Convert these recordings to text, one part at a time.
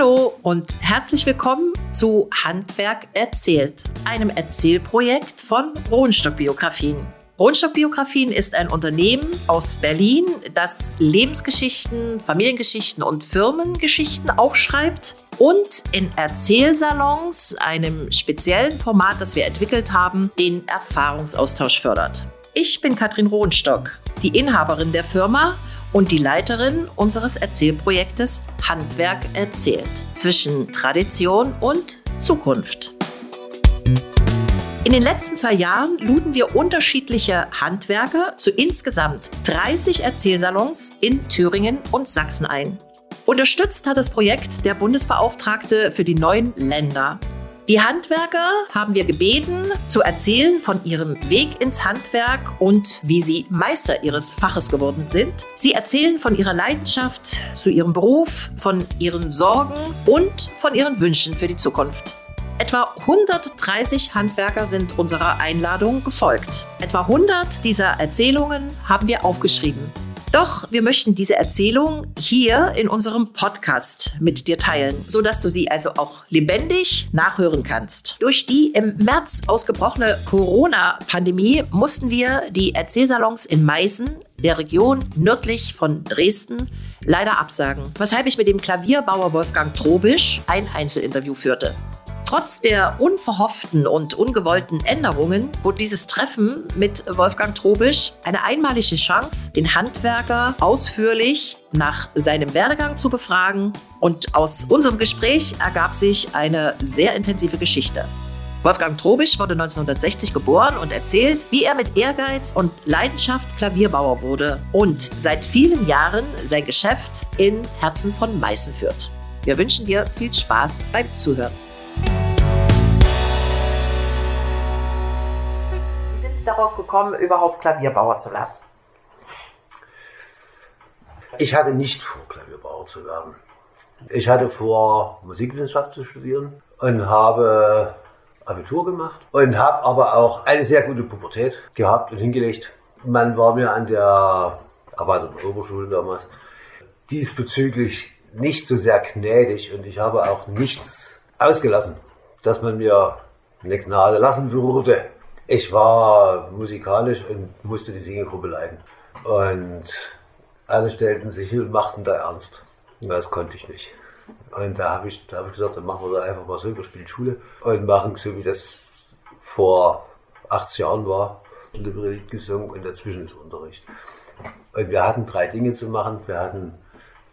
Hallo und herzlich willkommen zu Handwerk erzählt, einem Erzählprojekt von Rohnstock Biografien. Rohnstock Biografien ist ein Unternehmen aus Berlin, das Lebensgeschichten, Familiengeschichten und Firmengeschichten auch schreibt und in Erzählsalons, einem speziellen Format, das wir entwickelt haben, den Erfahrungsaustausch fördert. Ich bin Katrin Rohnstock, die Inhaberin der Firma und die Leiterin unseres Erzählprojektes Handwerk erzählt zwischen Tradition und Zukunft. In den letzten zwei Jahren luden wir unterschiedliche Handwerker zu insgesamt 30 Erzählsalons in Thüringen und Sachsen ein. Unterstützt hat das Projekt der Bundesbeauftragte für die neuen Länder. Die Handwerker haben wir gebeten, zu erzählen von ihrem Weg ins Handwerk und wie sie Meister ihres Faches geworden sind. Sie erzählen von ihrer Leidenschaft zu ihrem Beruf, von ihren Sorgen und von ihren Wünschen für die Zukunft. Etwa 130 Handwerker sind unserer Einladung gefolgt. Etwa 100 dieser Erzählungen haben wir aufgeschrieben. Doch wir möchten diese Erzählung hier in unserem Podcast mit dir teilen, sodass du sie also auch lebendig nachhören kannst. Durch die im März ausgebrochene Corona-Pandemie mussten wir die Erzählsalons in Meißen, der Region nördlich von Dresden, leider absagen, weshalb ich mit dem Klavierbauer Wolfgang Trobisch ein Einzelinterview führte. Trotz der unverhofften und ungewollten Änderungen bot dieses Treffen mit Wolfgang Trobisch eine einmalige Chance, den Handwerker ausführlich nach seinem Werdegang zu befragen. Und aus unserem Gespräch ergab sich eine sehr intensive Geschichte. Wolfgang Trobisch wurde 1960 geboren und erzählt, wie er mit Ehrgeiz und Leidenschaft Klavierbauer wurde und seit vielen Jahren sein Geschäft in Herzen von Meißen führt. Wir wünschen dir viel Spaß beim Zuhören. Darauf gekommen, überhaupt Klavierbauer zu werden? Ich hatte nicht vor, Klavierbauer zu werden. Ich hatte vor, Musikwissenschaft zu studieren und habe Abitur gemacht und habe aber auch eine sehr gute Pubertät gehabt und hingelegt. Man war mir an der und Oberschule damals diesbezüglich nicht so sehr gnädig und ich habe auch nichts ausgelassen, dass man mir eine Gnade lassen würde. Ich war musikalisch und musste die Singegruppe leiten. Und alle stellten sich hin und machten da ernst. Das konnte ich nicht. Und da habe ich, hab ich gesagt, dann machen wir da einfach mal so, wir spielen Schule und machen so, wie das vor 80 Jahren war. Und über Lied gesungen und dazwischen ist Unterricht. Und wir hatten drei Dinge zu machen. Wir hatten,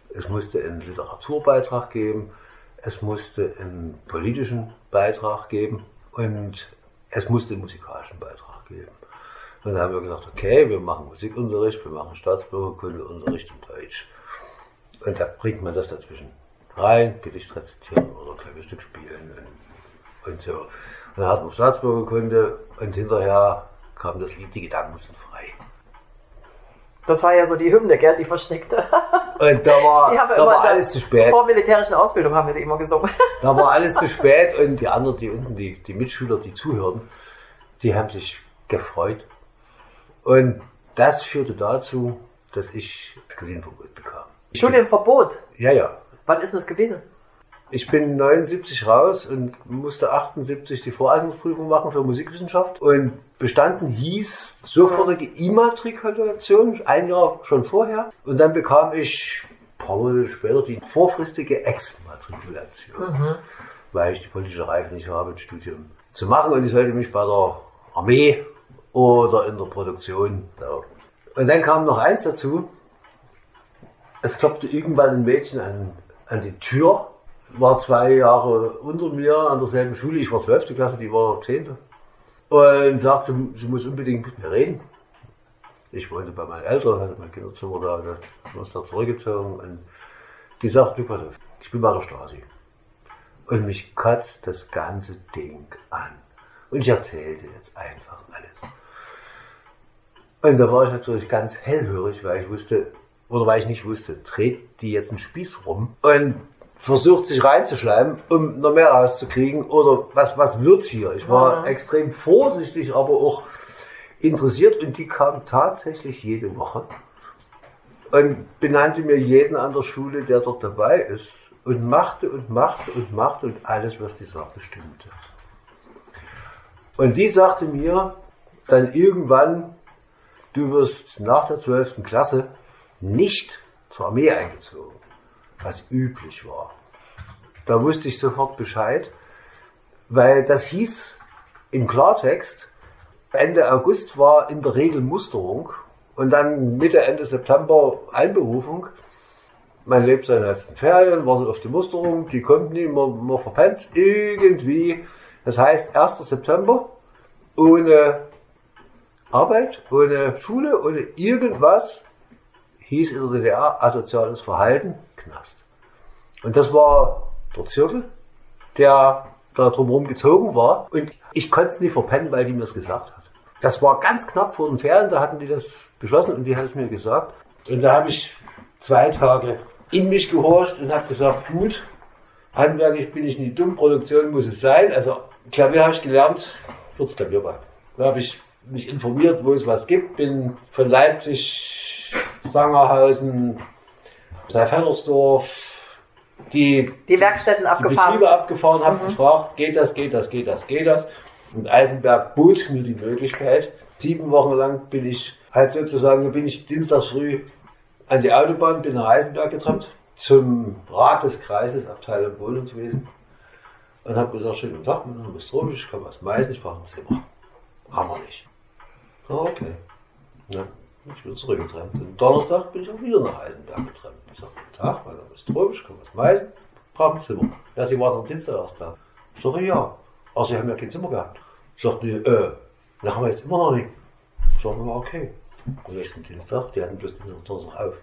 es musste einen Literaturbeitrag geben, es musste einen politischen Beitrag geben und es musste einen musikalischen Beitrag geben. Und dann haben wir gesagt, okay, wir machen Musikunterricht, wir machen Staatsbürgerkundeunterricht in Deutsch. Und da bringt man das dazwischen rein, Gedicht rezitieren oder Klavierstück spielen und, und so. Und dann hatten wir Staatsbürgerkunde und hinterher kam das Lied Die Gedanken sind. Das war ja so die Hymne, gell, die versteckte. Und da war, da war alles zu spät. Vor militärischen Ausbildung haben wir die immer gesungen. Da war alles zu spät und die anderen, die unten, die, die Mitschüler, die zuhörten, die haben sich gefreut. Und das führte dazu, dass ich Studienverbot bekam. Studienverbot? Ja, ja. Wann ist das gewesen? Ich bin 79 raus und musste 78 die Voreignungsprüfung machen für Musikwissenschaft. Und bestanden hieß sofortige Immatrikulation, ein Jahr schon vorher. Und dann bekam ich ein paar Monate später die vorfristige Exmatrikulation, mhm. weil ich die politische Reife nicht habe, ein Studium zu machen. Und ich sollte mich bei der Armee oder in der Produktion. Und dann kam noch eins dazu. Es klopfte irgendwann ein Mädchen an, an die Tür war zwei Jahre unter mir an derselben Schule. Ich war zwölfte Klasse, die war zehnte. Und sagte, sie, sie muss unbedingt mit mir reden. Ich wohnte bei meinen Eltern, hatte mein Kinderzimmer da, da was da zurückgezogen. Und die sagte, du pass auf, ich bin bei der Stasi. Und mich kotzt das ganze Ding an. Und ich erzählte jetzt einfach alles. Und da war ich natürlich ganz hellhörig, weil ich wusste, oder weil ich nicht wusste, dreht die jetzt einen Spieß rum. Und versucht sich reinzuschleimen, um noch mehr rauszukriegen oder was, was wird's hier? Ich war mhm. extrem vorsichtig, aber auch interessiert und die kam tatsächlich jede Woche und benannte mir jeden an der Schule, der dort dabei ist und machte und machte und machte und alles, was die sagte, stimmte. Und die sagte mir dann irgendwann, du wirst nach der 12. Klasse nicht zur Armee eingezogen, was üblich war. Da wusste ich sofort Bescheid, weil das hieß im Klartext, Ende August war in der Regel Musterung und dann Mitte, Ende September Einberufung. Man lebt seine letzten Ferien, wartet auf die Musterung, die kommt nie, man, man verpennt irgendwie. Das heißt, 1. September, ohne Arbeit, ohne Schule, ohne irgendwas, hieß in der DDR asoziales Verhalten, Knast. Und das war der Zirkel, der da drumherum gezogen war. Und ich konnte es nicht verpennen, weil die mir es gesagt hat. Das war ganz knapp vor den Ferien, da hatten die das beschlossen und die hat es mir gesagt. Und da habe ich zwei Tage in mich gehorcht und habe gesagt, gut, handwerklich bin ich nicht dumm, Produktion muss es sein. Also Klavier habe ich gelernt, wird's Klavier bei. Da habe ich mich informiert, wo es was gibt, bin von Leipzig, Sangerhausen, Seifellersdorf, die, die Werkstätten die abgefahren. Betriebe abgefahren, habe gefragt, geht das, geht das, geht das, geht das. Und Eisenberg bot mir die Möglichkeit. Sieben Wochen lang bin ich halt sozusagen, bin ich dienstags früh an die Autobahn, bin nach Eisenberg getrennt, zum Rat des Kreises, Abteilung Wohnungswesen. Und habe gesagt, schönen Tag, mein Name ist Trobisch, ich komme aus Meißen, ich brauche ein Zimmer. Haben wir nicht. Ah, okay. Ja, ich bin zurückgetrennt. Und Donnerstag bin ich auch wieder nach Eisenberg getrennt. Ich sage, guten Tag, mein Name ist Trobisch, ich komme aus Meißen, brauche ein Zimmer. Ja, Sie waren am Dienstag erst da. Ich sage, ja. Aber Sie haben ja kein Zimmer gehabt. Ich sagte, nee, äh, da haben wir jetzt immer noch nicht. Ich sage, ja, okay. Am nächsten Dienstag, die hatten bloß den Donnerstag auf.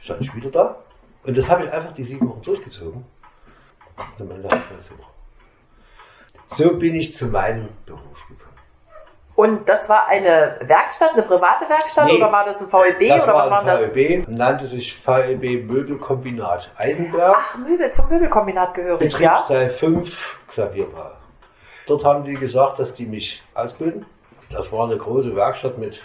Stand ich wieder da. Und das habe ich einfach die sieben Wochen durchgezogen. Und am ich mein Zimmer. So bin ich zu meinem Beruf gekommen. Und das war eine Werkstatt, eine private Werkstatt Nee. oder war das ein VEB Das oder was war war ein das? VEB, nannte sich VEB Möbelkombinat Eisenberg. Ach, Möbel, zum Möbelkombinat gehörig, ja? Betriebsteil 5 Klavierbau. Dort haben die gesagt, dass die mich ausbilden. Das war eine große Werkstatt mit, ich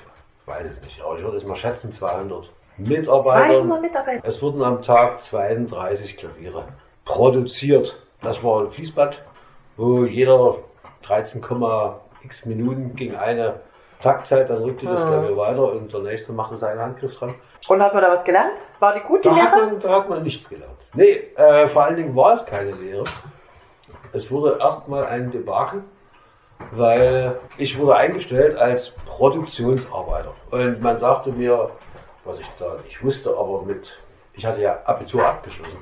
weiß es nicht, aber ich würde es mal schätzen, 200 Mitarbeitern. 200 Mitarbeiter. Es wurden am Tag 32 Klaviere produziert. Das war ein Fließband, wo jeder 13,x Minuten ging eine Taktzeit, dann rückte das Ah. Klavier weiter und der nächste machte seinen Handgriff dran. Und hat man da was gelernt? War die gut, die Da hat, Lehre? man, da hat man nichts gelernt. Nee, äh, vor allen Dingen war es keine Lehre. Es wurde erstmal ein Debakel, weil ich wurde eingestellt als Produktionsarbeiter. Und man sagte mir, was ich da nicht wusste, aber mit, ich hatte ja Abitur abgeschlossen,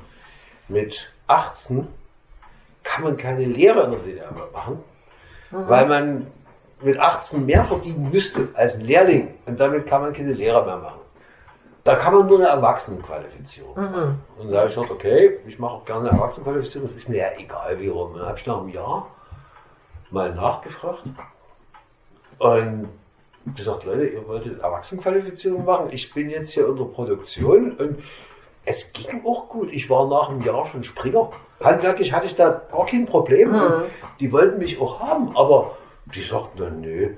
mit 18 kann man keine Lehre in der DDR mehr machen, weil man mit 18 mehr verdienen müsste als ein Lehrling und damit kann man keine Lehre mehr machen. Da kann man nur eine Erwachsenenqualifizierung machen. Und da habe ich gedacht, okay, ich mache auch gerne eine Erwachsenenqualifizierung, das ist mir ja egal wie rum. Dann habe ich nach einem Jahr mal nachgefragt und gesagt, Leute, ihr wolltet Erwachsenenqualifizierung machen, ich bin jetzt hier unter Produktion und es ging auch gut. Ich war nach einem Jahr schon Springer. Handwerklich hatte ich da gar kein Problem. Und Die wollten mich auch haben, aber die sagten dann, nö,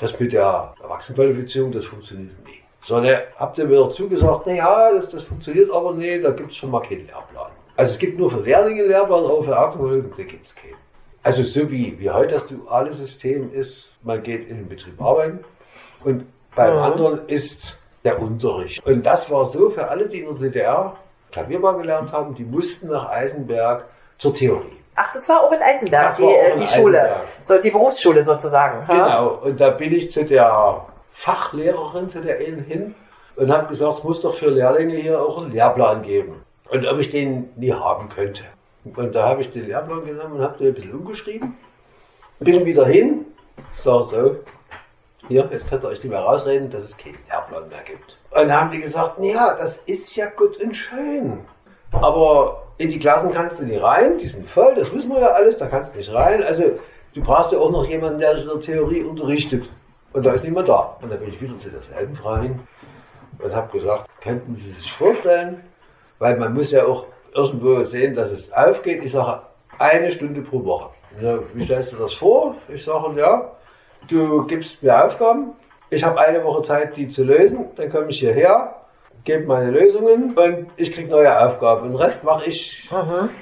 das mit der Erwachsenenqualifizierung, das funktioniert nicht. Sondern habt ihr mir dazu gesagt, na ja, das, das funktioniert aber nicht, da gibt es schon mal keinen Lehrplan. Also es gibt nur für Lehrlinge Lehrplan, aber für Erwachsenenqualifizierung gibt es keinen. Also so wie, wie heute das duale System ist, man geht in den Betrieb arbeiten und beim Mhm. anderen ist der Unterricht. Und das war so für alle, die in der DDR Klavierbau gelernt haben, die mussten nach Eisenberg zur Theorie. Ach, das war auch in Eisenberg, Das die, äh, in die Schule. Eisenberg. So, die Berufsschule sozusagen. Genau, und da bin ich zu der Fachlehrerin, zu der einen hin und habe gesagt, es muss doch für Lehrlinge hier auch einen Lehrplan geben. Und ob ich den nie haben könnte. Und da habe ich den Lehrplan genommen und habe den ein bisschen umgeschrieben. Bin wieder hin, sag so, hier, jetzt könnt ihr euch nicht mehr rausreden, dass es keinen Lehrplan mehr gibt. Und dann haben die gesagt, ja, das ist ja gut und schön. Aber in die Klassen kannst du nicht rein, die sind voll, das wissen wir ja alles, da kannst du nicht rein. Also du brauchst ja auch noch jemanden, der dich in der Theorie unterrichtet. Und da ist niemand da. Und dann bin ich wieder zu derselben Frau hin und habe gesagt, könnten Sie sich vorstellen, weil man muss ja auch irgendwo sehen, dass es aufgeht. Ich sage, eine Stunde pro Woche. Ja, wie stellst du das vor? Ich sage, ja, du gibst mir Aufgaben. Ich habe eine Woche Zeit, die zu lösen. Dann komme ich hierher. gebe meine Lösungen und ich kriege neue Aufgaben. Und den Rest mache ich,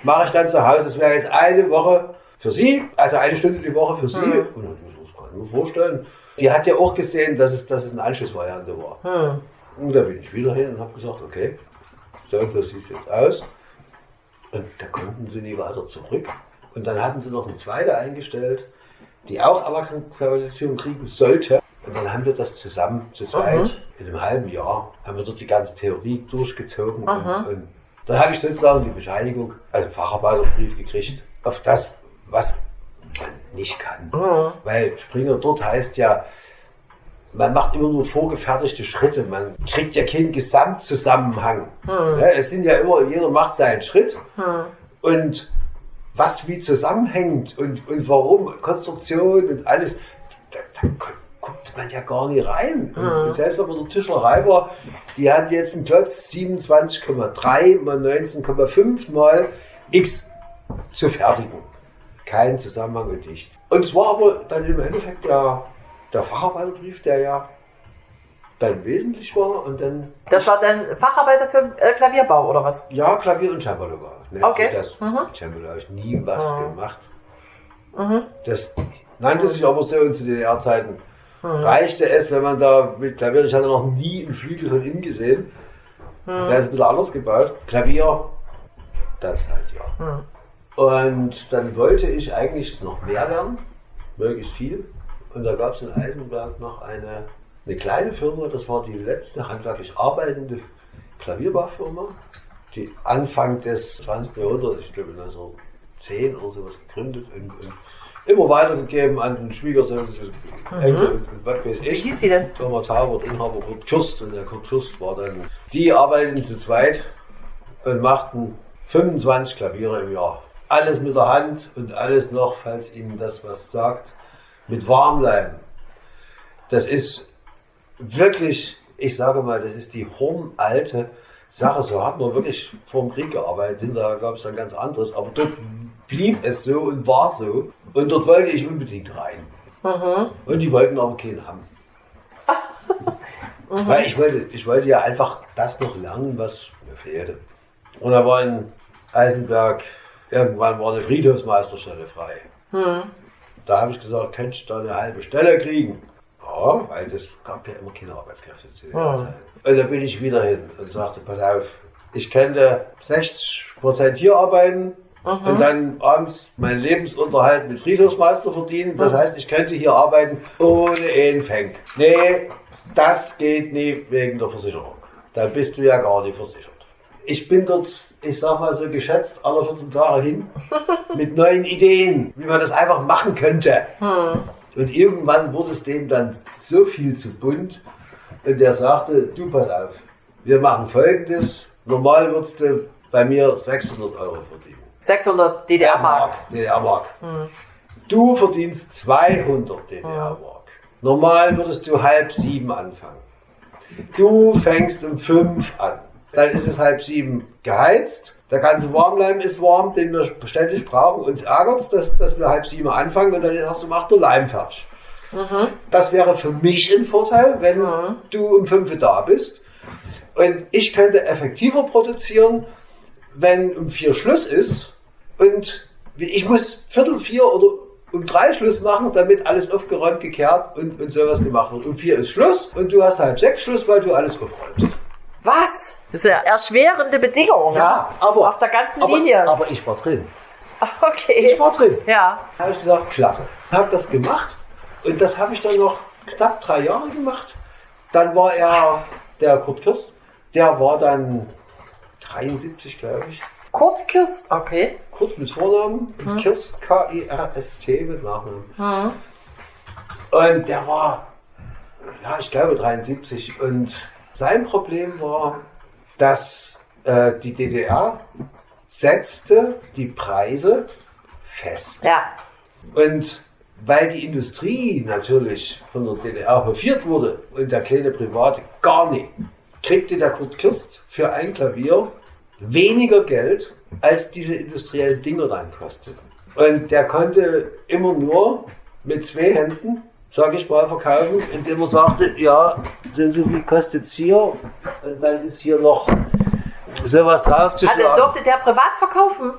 mache ich dann zu Hause. Das wäre jetzt eine Woche für sie, also eine Stunde die Woche für sie. Und das kann ich mir vorstellen. Die hat ja auch gesehen, dass es, dass es eine Anschlussvariante war. Und da bin ich wieder hin und habe gesagt, okay, so und so sieht es jetzt aus. Und da konnten sie nie weiter zurück. Und dann hatten sie noch eine zweite eingestellt, die auch Erwachsenenqualifikation kriegen sollte. Und dann haben wir das zusammen zu zweit in einem halben Jahr, haben wir dort die ganze Theorie durchgezogen. Und, und dann habe ich sozusagen die Bescheinigung, also Facharbeiterbrief gekriegt, auf das, was man nicht kann. Weil Springer dort heißt ja, man macht immer nur vorgefertigte Schritte. Man kriegt ja keinen Gesamtzusammenhang. Ja, es sind ja immer, jeder macht seinen Schritt. Und was wie zusammenhängt und, und warum, Konstruktion und alles, da, da gu- guckt man ja gar nicht rein. Und, und selbst wenn man der Tischlerei war, die hat jetzt einen Klotz 27,3 mal 19,5 mal X zu fertigen. Kein Zusammenhang und nichts. Und es war aber dann im Endeffekt ja der Facharbeiterbrief, der ja dann wesentlich war und dann Das war dann Facharbeiter für äh, Klavierbau oder was? ja, Klavier und Cembalo war. nennt Okay. Das. Mhm. Mit Cembalo habe ich nie was Mhm. gemacht. Mhm. Das nannte sich aber so und zu DDR-Zeiten. Reichte es, wenn man da mit Klavier, ich hatte noch nie einen Flügel von innen gesehen. Der ist ein bisschen anders gebaut. Klavier, das halt ja. Mhm. Und dann wollte ich eigentlich noch mehr lernen, möglichst viel. Und da gab es in Eisenberg noch eine, eine kleine Firma, das war die letzte handwerklich arbeitende Klavierbaufirma, die Anfang des 20. Jahrhunderts, ich glaube 1910 oder sowas gegründet und, und immer weitergegeben an den Schwiegersohn, Enkel und, und was weiß Wie ich. hieß die denn? Firma Taubert, Inhaber Kurt Kürst und der Kurt Kürst war dann, die arbeiteten zu zweit und machten 25 Klaviere im Jahr. Alles mit der Hand und alles noch, falls Ihnen das was sagt, mit Warmleim. Das ist wirklich, ich sage mal, das ist die hornalte Sache. So hat man wirklich vor dem Krieg gearbeitet. Hinterher gab es dann ganz anderes, aber dort blieb es so und war so. Und dort wollte ich unbedingt rein. Und die wollten aber keinen haben. Weil ich wollte, ich wollte ja einfach das noch lernen, was mir fehlte. Und da war in Eisenberg, irgendwann war eine Friedhofsmeisterstelle frei. Da habe ich gesagt, könnte ich da eine halbe Stelle kriegen? Ja, weil das gab ja immer keine Arbeitskräfte zu der Zeit. Und da bin ich wieder hin und sagte, pass auf, ich könnte 60% hier arbeiten und dann abends meinen Lebensunterhalt mit Friedhofsmeister verdienen. Das heißt, ich könnte hier arbeiten ohne einen. Nee, das geht nie wegen der Versicherung. Da bist du ja gar nicht versichert. Ich bin dort, ich sag mal so geschätzt, alle 14 Tage hin mit neuen Ideen, wie man das einfach machen könnte. Und irgendwann wurde es dem dann so viel zu bunt und der sagte, du pass auf, wir machen folgendes, normal würdest du bei mir 600 Euro verdienen. 600 DDR-Mark. DDR-Mark. Du verdienst 200 DDR-Mark. Normal würdest du halb sieben anfangen. Du fängst um fünf an. Dann ist es halb sieben geheizt. Der ganze Warmleim ist warm, den wir ständig brauchen. Uns ärgert es, dass, dass wir halb sieben anfangen und dann hast du macht der Leim fertig. Das wäre für mich ein Vorteil, wenn du um fünf da bist. Und ich könnte effektiver produzieren, wenn um vier Schluss ist. Und ich muss Viertel vier oder um drei Schluss machen, damit alles aufgeräumt, gekehrt und, und sowas gemacht wird. Um vier ist Schluss und du hast halb sechs Schluss, weil du alles aufräumst. Was? Das sind ja erschwerende Bedingungen. aber Auf der ganzen aber, Linie. Aber ich war drin. Okay. Ich war drin. Ja. Da habe ich gesagt, klasse. Habe das gemacht und das habe ich dann noch knapp drei Jahre gemacht. Dann war er, der Kurt Kirst, der war dann 73, glaube ich. Kurt Kirst. Okay. Kurt mit Vornamen, Kirst, K-I-R-S-T mit Nachnamen. Und der war, ja, ich glaube 73. Und sein Problem war, dass äh, die DDR setzte die Preise fest. Ja. Und weil die Industrie natürlich von der DDR hofiert wurde und der kleine Private gar nicht, kriegte der Kurt Kirst für ein Klavier weniger Geld, als diese industriellen Dinger dann kosteten. Und der konnte immer nur mit zwei Händen, sage ich mal, verkaufen, indem er sagte, ja, sehen Sie, wie kostet es hier? und dann ist hier noch sowas drauf zu Hatte, schlagen. durfte der privat verkaufen?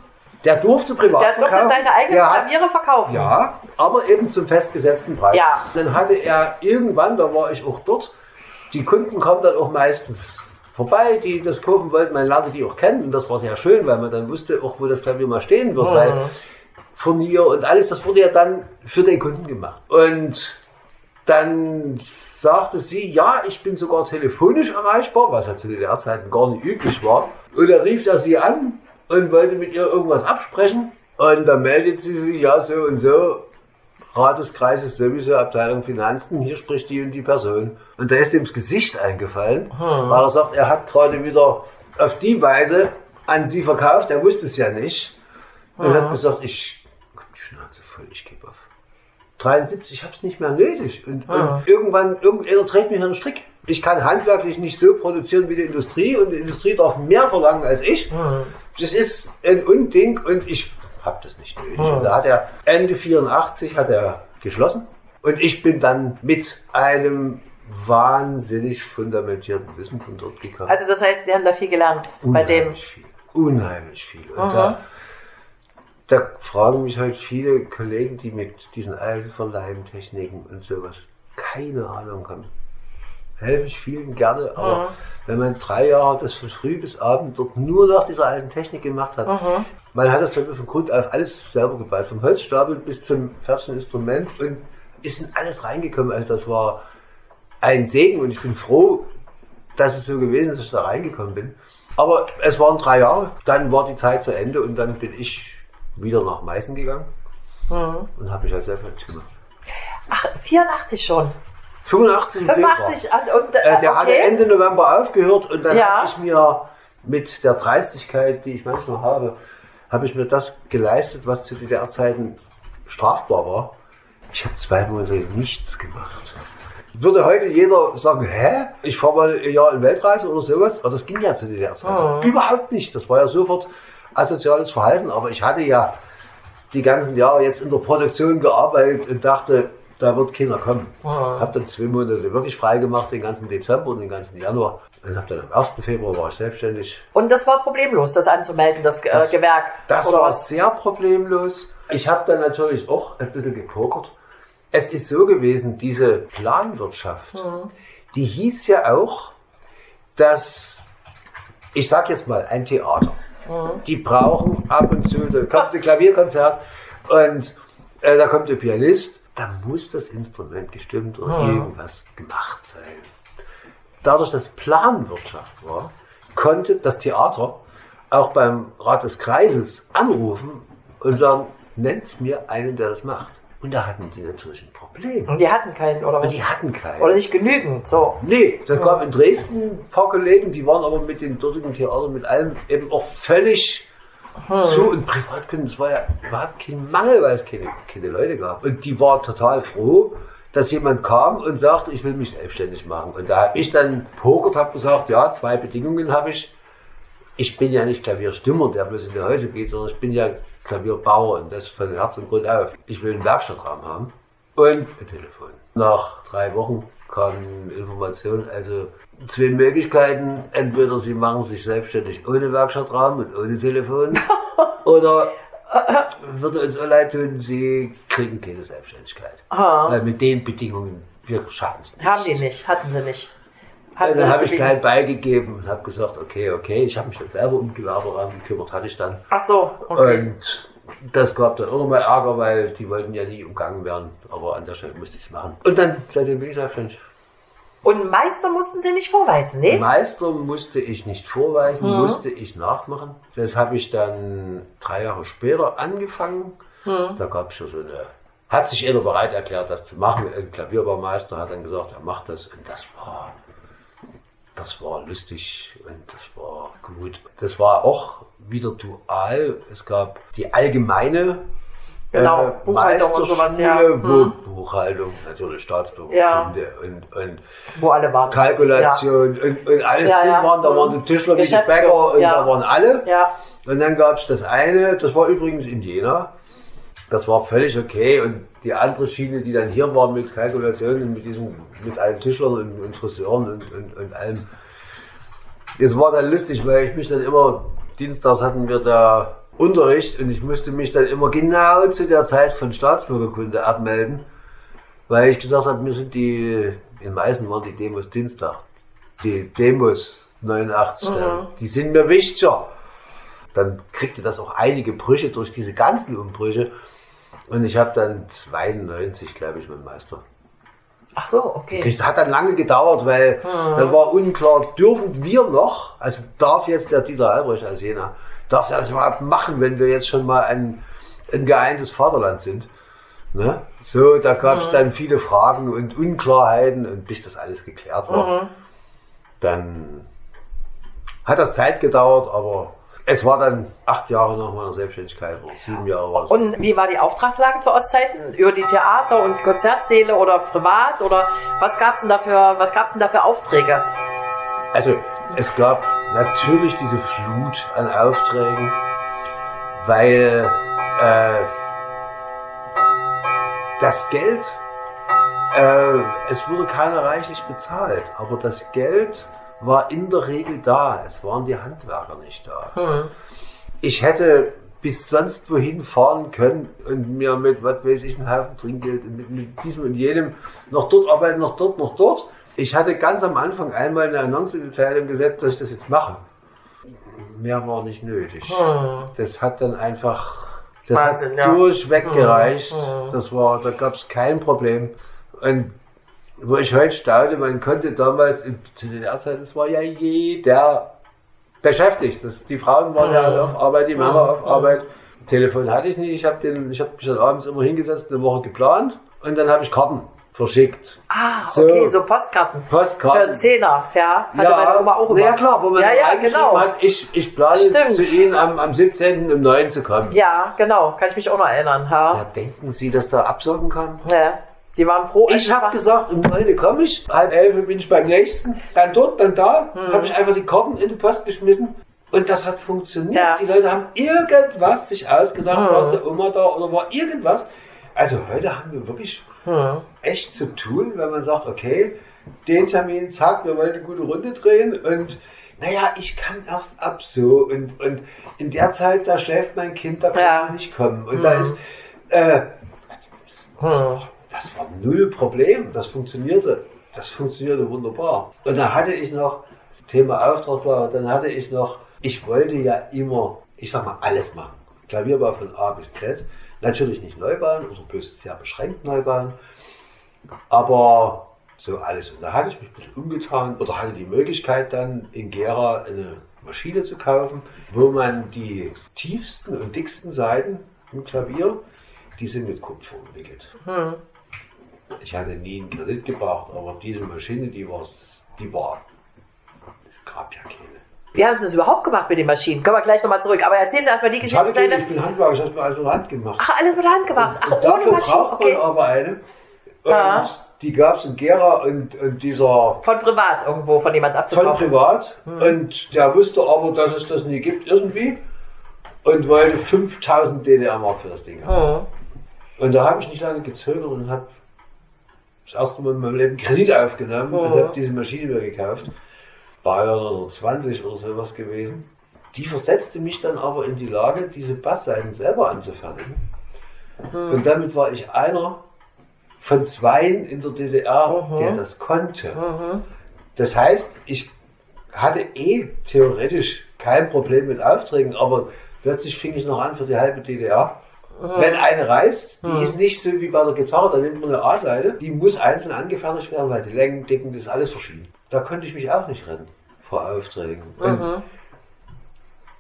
Der durfte privat Der durfte verkaufen. seine eigenen Klaviere verkaufen. Ja, aber eben zum festgesetzten Preis. Ja. Dann hatte er irgendwann, da war ich auch dort, die Kunden kamen dann auch meistens vorbei, die das kaufen wollten. Man lernte die auch kennen und das war sehr schön, weil man dann wusste auch, wo das Klavier mal stehen wird. Weil Furnier und alles, das wurde ja dann für den Kunden gemacht. Und dann sagte sie, ja, ich bin sogar telefonisch erreichbar, was ja zu der Zeiten gar nicht üblich war. Und dann rief er sie an und wollte mit ihr irgendwas absprechen. Und dann meldet sie sich, ja, so und so, Rat des Kreises sowieso, Abteilung Finanzen, hier spricht die und die Person. Und da ist ihm das Gesicht eingefallen, weil er sagt, er hat gerade wieder auf die Weise an sie verkauft, er wusste es ja nicht. Und hat gesagt, ich hab die Schnauze voll, ich gebe auf. 73, ich hab's nicht mehr nötig. Und, und irgendwann, irgendeiner trägt mich den Strick. Ich kann handwerklich nicht so produzieren wie die Industrie und die Industrie darf mehr verlangen als ich. Das ist ein Unding und ich hab das nicht nötig. Und da hat er Ende 84 hat er geschlossen und ich bin dann mit einem wahnsinnig fundamentierten Wissen von dort gekommen. Also das heißt, Sie haben da viel gelernt bei dem. Unheimlich viel. Unheimlich viel. Und da, da fragen mich halt viele Kollegen, die mit diesen alten Verleihentechniken und sowas keine Ahnung haben. Helfe ich vielen gerne, aber wenn man drei Jahre das von früh bis abend dort nur nach dieser alten Technik gemacht hat, man hat das glaube ich von Grund auf alles selber gebaut, vom Holzstapel bis zum fertigen Instrument und ist in alles reingekommen. Also das war ein Segen und ich bin froh, dass es so gewesen ist, dass ich da reingekommen bin. Aber es waren drei Jahre, dann war die Zeit zu Ende und dann bin ich wieder nach Meißen gegangen und habe mich als selbstständig gemacht. Ach, 84 schon. 85 im 85 an, und, Februar. Äh, der okay. hatte Ende November aufgehört und dann Ja. habe ich mir mit der Dreistigkeit, die ich manchmal habe, habe ich mir das geleistet, was zu DDR-Zeiten strafbar war. Ich habe zwei Monate nichts gemacht. Würde heute jeder sagen, hä? Ich fahre mal ein Jahr in Weltreise oder sowas. Aber das ging ja zu DDR-Zeiten. Überhaupt nicht. Das war ja sofort asoziales Verhalten. Aber ich hatte ja die ganzen Jahre jetzt in der Produktion gearbeitet und dachte, da wird keiner kommen. Hab dann zwei Monate wirklich frei gemacht, den ganzen Dezember und den ganzen Januar. Und hab dann am 1. Februar war ich selbstständig. Und das war problemlos, das anzumelden, das, äh, Gewerk. Das oder war sehr problemlos. Ich habe dann natürlich auch ein bisschen gepokert. Es ist so gewesen, diese Planwirtschaft, die hieß ja auch, dass, ich sag jetzt mal, ein Theater, die brauchen ab und zu, da kommt ein Klavierkonzert und äh, da kommt ein Pianist, da muss das Instrument gestimmt oder irgendwas gemacht sein. Dadurch, dass Planwirtschaft war, konnte das Theater auch beim Rat des Kreises anrufen und sagen, nennt mir einen, der das macht. Und da hatten die natürlich ein Problem. Und die hatten keinen, oder Und was? die hatten keinen. Oder nicht genügend, so. Nee, das gab in Dresden ein paar Kollegen, die waren aber mit den dortigen Theatern, mit allem eben auch völlig zu und Privatkunden, das war ja überhaupt kein Mangel, weil es keine, keine Leute gab. Und die war total froh, dass jemand kam und sagte, ich will mich selbstständig machen. Und da habe ich dann pokert, habe gesagt, ja, zwei Bedingungen habe ich. Ich bin ja nicht Klavierstimmer, der bloß in die Häuser geht, sondern ich bin ja Klavierbauer und das von Herz und Grund auf. Ich will einen Werkstattraum haben und ein Telefon. Nach drei Wochen kam Information, also zwei Möglichkeiten. Entweder Sie machen sich selbstständig ohne Werkstattraum und ohne Telefon oder würde uns so leid tun, Sie kriegen keine Selbstständigkeit. Weil mit den Bedingungen, wir schaffen es nicht. Haben die nicht, hatten sie nicht. Und dann habe ich klein beigegeben und habe gesagt, okay, okay, ich habe mich dann selber um Gewerberaum gekümmert, hatte ich dann. Ach so, okay. Und das gab dann auch mal Ärger, weil die wollten ja nie umgangen werden. Aber an der Stelle musste ich es machen. Und dann, seitdem bin ich selbstständig. Und Meister mussten sie nicht vorweisen, ne? Meister musste ich nicht vorweisen, musste ich nachmachen. Das habe ich dann drei Jahre später angefangen. Da gab es ja so eine, hat sich einer bereit erklärt, das zu machen. Ein Klavierbaumeister hat dann gesagt, er macht das. Und das war, das war lustig und das war gut. Das war auch wieder dual. Es gab die allgemeine Genau, äh, Buchhaltung und sowas, ja. Wo Buchhaltung, natürlich Staatsbürgerkunde Ja. und, und Wo alle waren. Kalkulation und, und alles Ja, drin ja. waren. Da Mhm. waren die Tischler wie die Bäcker und ja. da waren alle. Ja. ja. Und dann gab es das eine, das war übrigens in Jena. Das war völlig okay. Und die andere Schiene, die dann hier war mit Kalkulation und mit diesem, mit allen Tischlern und, und Friseuren und, und, und allem, Es war dann lustig, weil ich mich dann immer, dienstags hatten wir da Unterricht und ich musste mich dann immer genau zu der Zeit von Staatsbürgerkunde abmelden, weil ich gesagt habe, mir sind die, in Meißen waren die Demos Dienstag. Die Demos 89, Mhm. die sind mir wichtiger. Dann kriegte das auch einige Brüche durch diese ganzen Umbrüche. Und ich habe dann 92, glaube ich, meinen Meister. Ach so, okay. Das hat dann lange gedauert, weil dann war unklar, dürfen wir noch, also darf jetzt der Dieter Albrecht aus Jena, darf er das überhaupt machen, wenn wir jetzt schon mal ein, ein geeintes Vaterland sind. Ne? So, da gab es dann viele Fragen und Unklarheiten und bis das alles geklärt war, dann hat das Zeit gedauert, aber es war dann acht Jahre nach meiner Selbstständigkeit, oder sieben Jahre war es. Und wie war die Auftragslage zu Ostzeiten? Über die Theater und Konzertsäle oder privat? Oder was gab's denn da für, was denn für Aufträge? Also es gab natürlich diese Flut an Aufträgen, weil äh, das Geld, äh, es wurde keiner reichlich bezahlt, aber das Geld war in der Regel da. Es waren die Handwerker nicht da. Ich hätte bis sonst wohin fahren können und mir mit, was weiß ich, einem Haufen Trinkgeld und mit, mit diesem und jenem noch dort arbeiten, noch dort, noch dort. Ich hatte ganz am Anfang einmal eine Annonce in die Zeitung gesetzt, dass ich das jetzt mache. Mehr war nicht nötig. Das hat dann einfach das Hm. Wahnsinn, hat ja. Hm. durchweg gereicht. Das war, da gab es kein Problem. Und wo ich heute staune, man konnte damals, in, zu der Zeit, es war ja jeder beschäftigt. Das, die Frauen waren ja alle auf Arbeit, die Männer auf Arbeit. Telefon hatte ich nicht. Ich habe den, ich habe mich dann abends immer hingesetzt, eine Woche geplant und dann habe ich Karten verschickt. Ah, So. okay, so Postkarten. Postkarten. Für einen Zehner, ja. Hatte meine Oma auch immer. ja klar, wo man ja, ja, genau. hat, ich, ich plane Stimmt. zu Ihnen am, am 17. um 9 zu kommen. Ja, genau. Kann ich mich auch noch erinnern. Ja, Ja. denken Sie, dass da absagen kann? ja. Die waren froh. Ich habe gesagt, um 9 komme ich, halb elf bin ich beim nächsten, dann dort, dann da, Hm. habe ich einfach die Karten in die Post geschmissen und das hat funktioniert. Ja. Die Leute haben irgendwas sich ausgedacht, saß der Oma da oder war irgendwas. Also heute haben wir wirklich echt zu tun, wenn man sagt, okay, den Termin, zack, wir wollen eine gute Runde drehen und naja, ich kann erst ab so und, und in der Zeit, da schläft mein Kind, da kann Ja. er nicht kommen. Und da ist, äh, das war null Problem, das funktionierte. Das funktionierte wunderbar. Und dann hatte ich noch, Thema Auftragslage, dann hatte ich noch, ich wollte ja immer, ich sag mal, alles machen. Klavierbau von A bis Z. Natürlich nicht neu bauen, oder bloß sehr beschränkt neu bauen. Aber so alles. Und da hatte ich mich ein bisschen umgetan oder hatte die Möglichkeit dann in Gera eine Maschine zu kaufen, wo man die tiefsten und dicksten Seiten im Klavier, die sind mit Kupfer umwickelt. Ich hatte nie einen Kredit gebraucht, aber diese Maschine, die war, die war, es gab ja keine. Wie hast du das überhaupt gemacht mit den Maschinen? Kommen wir gleich nochmal zurück. Aber erzählen Sie erstmal die Ich, Geschichte zu keine, ich bin Handwerker, ich habe mir alles mit der Hand gemacht. Ach, alles mit der Hand gemacht. Ach, Und ohne dafür Maschine. braucht man Okay. aber eine. Und Ja. die gab es in Gera und, und dieser Von privat irgendwo, von jemand von abzukaufen. privat. Und der wusste aber, dass es das nie gibt irgendwie. Und wollte 5000 DDR-Mark für das Ding haben. Mhm. Und da habe ich nicht lange gezögert und habe das erste Mal in meinem Leben Kredit aufgenommen und Mhm. habe diese Maschine mir gekauft. War ja 1920 oder sowas gewesen. Die versetzte mich dann aber in die Lage, diese Bassseiten selber anzufertigen. Mhm. Und damit war ich einer von zweien in der DDR, Mhm. der das konnte. Das heißt, ich hatte eh theoretisch kein Problem mit Aufträgen, aber plötzlich fing ich noch an für die halbe DDR. Wenn eine reißt, die ist nicht so wie bei der Gitarre, da nimmt man eine A-Seite, die muss einzeln angefertigt werden, weil die Längen, Dicken, das ist alles verschieden. Da konnte ich mich auch nicht retten vor Aufträgen.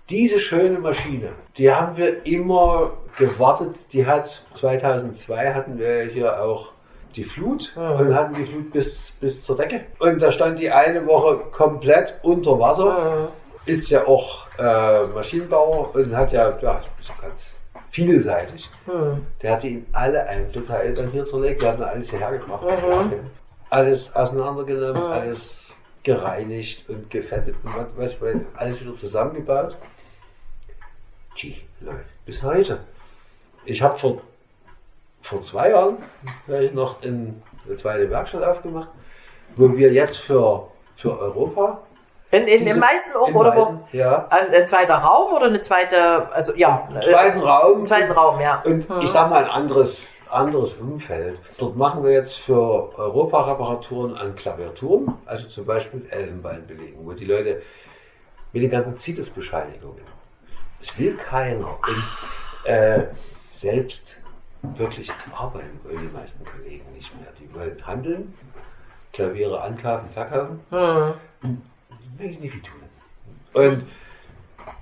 Diese schöne Maschine, die haben wir immer gewartet. Die hat 2002 hatten wir hier auch die Flut und hatten die Flut bis, bis zur Decke. Und da stand die eine Woche komplett unter Wasser. Ist ja auch äh, Maschinenbauer und hat ja, ja so ganz vielseitig. Der hat die in alle Einzelteile dann hier zerlegt. Wir haben alles hierher gebracht. Alles auseinandergenommen, alles gereinigt und gefettet und was, was, alles wieder zusammengebaut. Die läuft bis heute. Ich habe vor, vor zwei Jahren ich noch in eine zweite Werkstatt aufgemacht, wo wir jetzt für, für Europa In, in, Diese- in Meißen auch, in oder Meißen, wo? Ja. Ein, ein zweiter Raum oder eine zweite, also ja. Einen zweiten Raum. Einen zweiten Raum, ja. Und ich sag mal ein anderes, anderes Umfeld. Dort machen wir jetzt für Europa-Reparaturen an Klaviaturen, also zum Beispiel Elfenbeinbelegung, wo die Leute mit den ganzen CITES-Bescheinigungen, es will keiner und, äh, selbst wirklich arbeiten wollen die meisten Kollegen nicht mehr. Die wollen handeln, Klaviere ankaufen, verkaufen. Hm. Will ich nicht viel tun. Und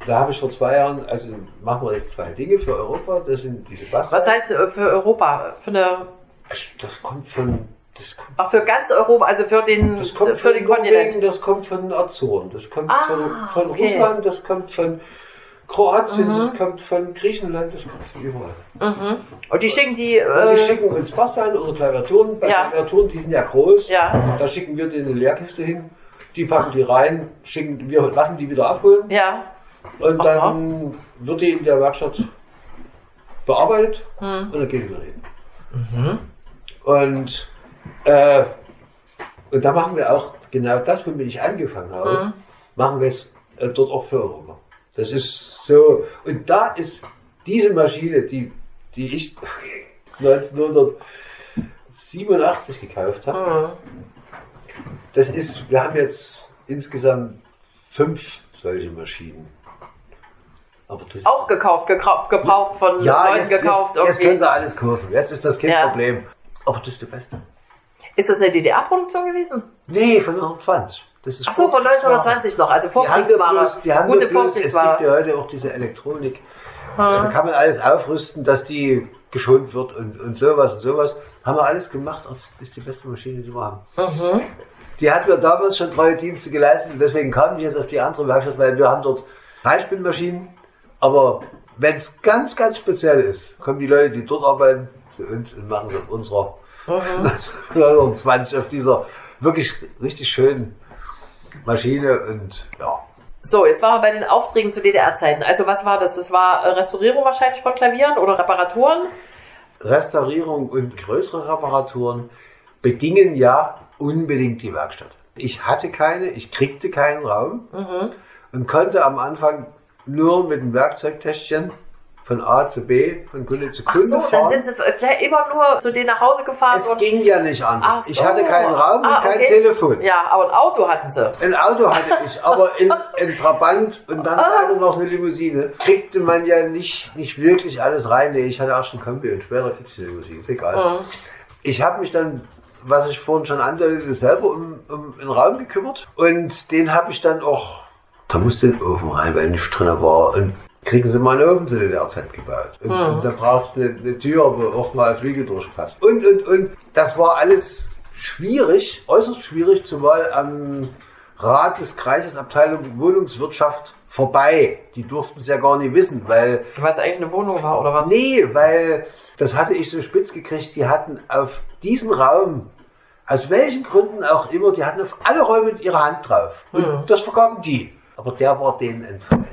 da habe ich vor zwei Jahren, also machen wir jetzt zwei Dinge für Europa. Das sind diese Bass. Was heißt äh, für Europa? Für eine, Das kommt von, das kommt, ach, für ganz Europa, also für den, das kommt für den Kontinent. Norwegen, das kommt von Azoren, das kommt Ah, von, von okay. Russland, das kommt von Kroatien, das kommt von Griechenland, das kommt von überall. Und die schicken die, äh, die schicken uns Bass ein oder Klaviaturen. Bei Ja. Klaviaturen, die sind ja groß. Ja. Da schicken wir denen eine Leerkiste hin. Die packen die rein, schicken, wir lassen die wieder abholen. ja, Und Aha. dann wird die in der Werkstatt bearbeitet Hm. und dann die wieder hin. Und, äh, und da machen wir auch genau das, womit ich angefangen habe, Hm. machen wir es äh, dort auch für Europa. Das ist so, und da ist diese Maschine, die, die ich 1987 gekauft habe, hm. Das ist, wir haben jetzt insgesamt fünf solche Maschinen. Aber das auch gekauft, gebraucht von ja, Leuten jetzt, gekauft. jetzt, jetzt können sie alles kaufen. Jetzt ist das kein Ja. Problem. Aber das ist der Beste. Ist das eine DDR-Produktion gewesen? Nee, von 1920. Das ist Ach so, von 1920 noch, also Vorkriegsware. die haben Gute bloß, es Vorkriegsware. gibt ja heute auch diese Elektronik. Da kann man alles aufrüsten, dass die geschont wird und, und sowas und sowas. Haben wir alles gemacht. Das ist die beste Maschine, die wir haben. Mhm. Die hat mir damals schon treue Dienste geleistet und deswegen kam ich jetzt auf die andere Werkstatt, weil wir haben dort Freispielmaschinen. Aber wenn es ganz, ganz speziell ist, kommen die Leute, die dort arbeiten, zu uns und machen es auf unserer Mhm. 1920 auf dieser wirklich richtig schönen Maschine und ja. So, jetzt waren wir bei den Aufträgen zu DDR-Zeiten. Also was war das? Das war äh, Restaurierung wahrscheinlich von Klavieren oder Reparaturen? Restaurierung und größere Reparaturen bedingen ja unbedingt die Werkstatt. Ich hatte keine, ich kriegte keinen Raum und konnte am Anfang nur mit dem Werkzeugtäschchen von A zu B, von Kunde zu Ach Kunde so, dann fahren. sind sie immer nur zu denen nach Hause gefahren es ging ja nicht anders. Ach Ich so. hatte keinen Raum Ah, und kein okay. Telefon. Ja, aber ein Auto hatten sie. Ein Auto hatte ich, aber in, in Trabant und dann Ah. noch eine Limousine. Kriegte man ja nicht, nicht wirklich alles rein. Nee, ich hatte erst einen Kombi und später kriegte ich eine Limousine. Ist egal. Mhm. Ich habe mich dann, was ich vorhin schon andeutete, selber um, um einen Raum gekümmert. Und den habe ich dann auch, da musste ein Ofen rein, weil nicht drin war. Und kriegen sie mal einen Ofen zu der Zeit gebaut. Und, Mhm. und da braucht eine, eine Tür, wo auch mal das Wiegel durchpasst. Und, und, und. Das war alles schwierig, äußerst schwierig, zumal am Rat des Kreises Abteilung Wohnungswirtschaft vorbei. Die durften es ja gar nicht wissen, weil Weil es eigentlich eine Wohnung war oder was? Nee, weil das hatte ich so spitz gekriegt. Die hatten auf diesen Raum, aus welchen Gründen auch immer, die hatten auf alle Räume ihre Hand drauf. Und das vergaben die. Aber der war denen entfallen.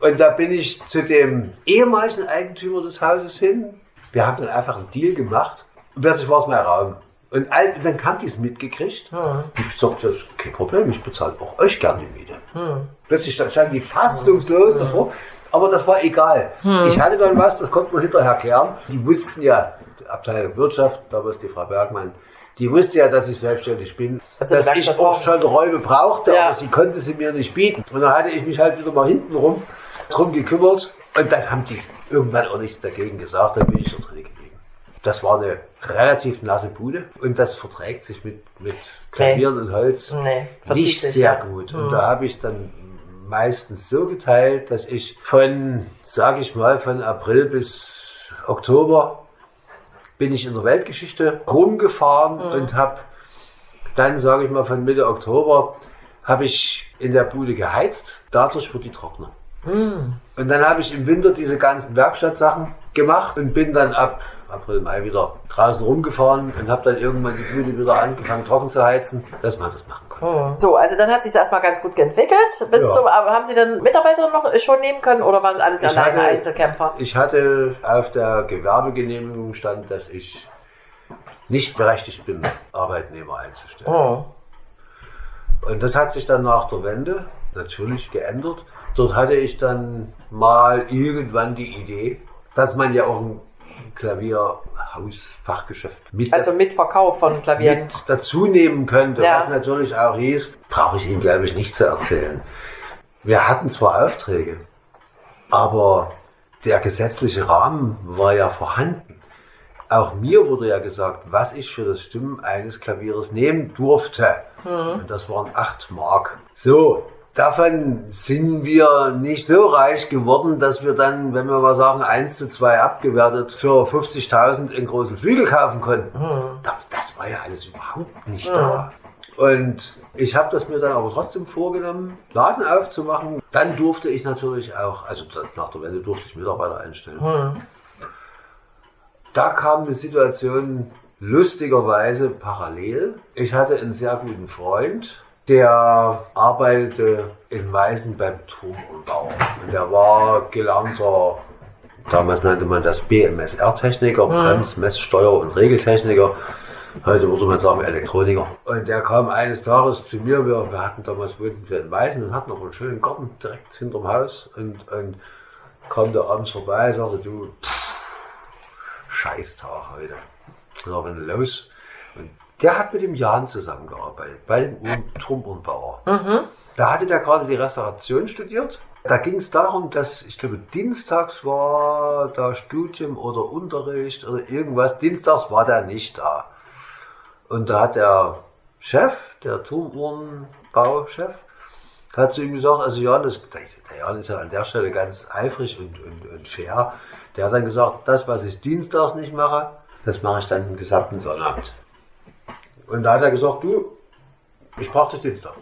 Und da bin ich zu dem ehemaligen Eigentümer des Hauses hin. Wir haben dann einfach einen Deal gemacht. Und plötzlich war es mein Raum. Und all- dann kam die es mitgekriegt. Und ich sagte, das ist kein Problem, ich bezahle auch euch gerne die Miete. Plötzlich sta- standen die fassungslos davor. Aber das war egal. Ich hatte dann was, das konnte man hinterher klären. Die wussten ja, die Abteilung Wirtschaft, damals die Frau Bergmann, die wusste ja, dass ich selbstständig bin, Also dass ich auch schon Räume brauchte, Ja. aber sie konnte sie mir nicht bieten. Und dann hatte ich mich halt wieder mal hinten rum drum gekümmert und dann haben die irgendwann auch nichts dagegen gesagt, dann bin ich so drin geblieben. Das war eine relativ nasse Bude und das verträgt sich mit, mit Klavieren und Holz Nee, nicht sehr ja. gut. Und da habe ich es dann meistens so geteilt, dass ich von, sage ich mal, von April bis Oktober bin ich in der Weltgeschichte rumgefahren und habe dann, sage ich mal, von Mitte Oktober habe ich in der Bude geheizt. Dadurch wird die trockener. Und dann habe ich im Winter diese ganzen Werkstattsachen gemacht und bin dann ab April, Mai wieder draußen rumgefahren und habe dann irgendwann die Bude wieder angefangen trocken zu heizen, dass man das machen konnte. So, also dann hat sich erstmal ganz gut entwickelt. Bis Ja. zum, aber haben Sie dann Mitarbeiter noch schon nehmen können oder waren alles Ich alleine hatte- Einzelkämpfer? Ich hatte auf der Gewerbegenehmigung stand, dass ich nicht berechtigt bin, Arbeitnehmer einzustellen. Oh. Und das hat sich dann nach der Wende natürlich geändert. Dort hatte ich dann mal irgendwann die Idee, dass man ja auch ein Klavierhausfachgeschäft mit, Also mit Verkauf von Klavieren. mit dazu nehmen könnte, Ja. was natürlich auch hieß, brauche ich Ihnen glaube ich nicht zu erzählen. Wir hatten zwar Aufträge, aber der gesetzliche Rahmen war ja vorhanden. Auch mir wurde ja gesagt, was ich für das Stimmen eines Klavieres nehmen durfte. Und das waren acht Mark. So, davon sind wir nicht so reich geworden, dass wir dann, wenn wir mal sagen, 1 zu 2 abgewertet, für 50.000 einen großen Flügel kaufen konnten. Das, das war ja alles überhaupt nicht da. Und ich habe das mir dann aber trotzdem vorgenommen, Laden aufzumachen. Dann durfte ich natürlich auch, also nach der Wende durfte ich Mitarbeiter einstellen. Da kam eine Situation lustigerweise parallel. Ich hatte einen sehr guten Freund, der arbeitete in Meißen beim Turmumbau. Und der war gelernter, damals nannte man das BMSR-Techniker, Brems-, Messsteuer- und Regeltechniker. Heute würde man sagen Elektroniker. Und der kam eines Tages zu mir. Wir, wir hatten damals wohnten wir in Meißen und hatten noch einen schönen Garten direkt hinterm Haus. Und, und kam da abends vorbei, sagte du, Scheißtag heute. Da war los. Und der hat mit dem Jan zusammengearbeitet, bei dem Turmumbauer. Da hatte der gerade die Restauration studiert. Da ging es darum, dass, ich glaube, dienstags war da Studium oder Unterricht oder irgendwas. Dienstags war der nicht da. Und da hat der Chef, der Turmuhrenbauchef, hat zu ihm gesagt, also Jan, das, der Jan ist ja an der Stelle ganz eifrig und, und, und fair. Der hat dann gesagt, das, was ich dienstags nicht mache, das mache ich dann den gesamten Sonnabend. Und da hat er gesagt, du, ich brauche dich Dienstag.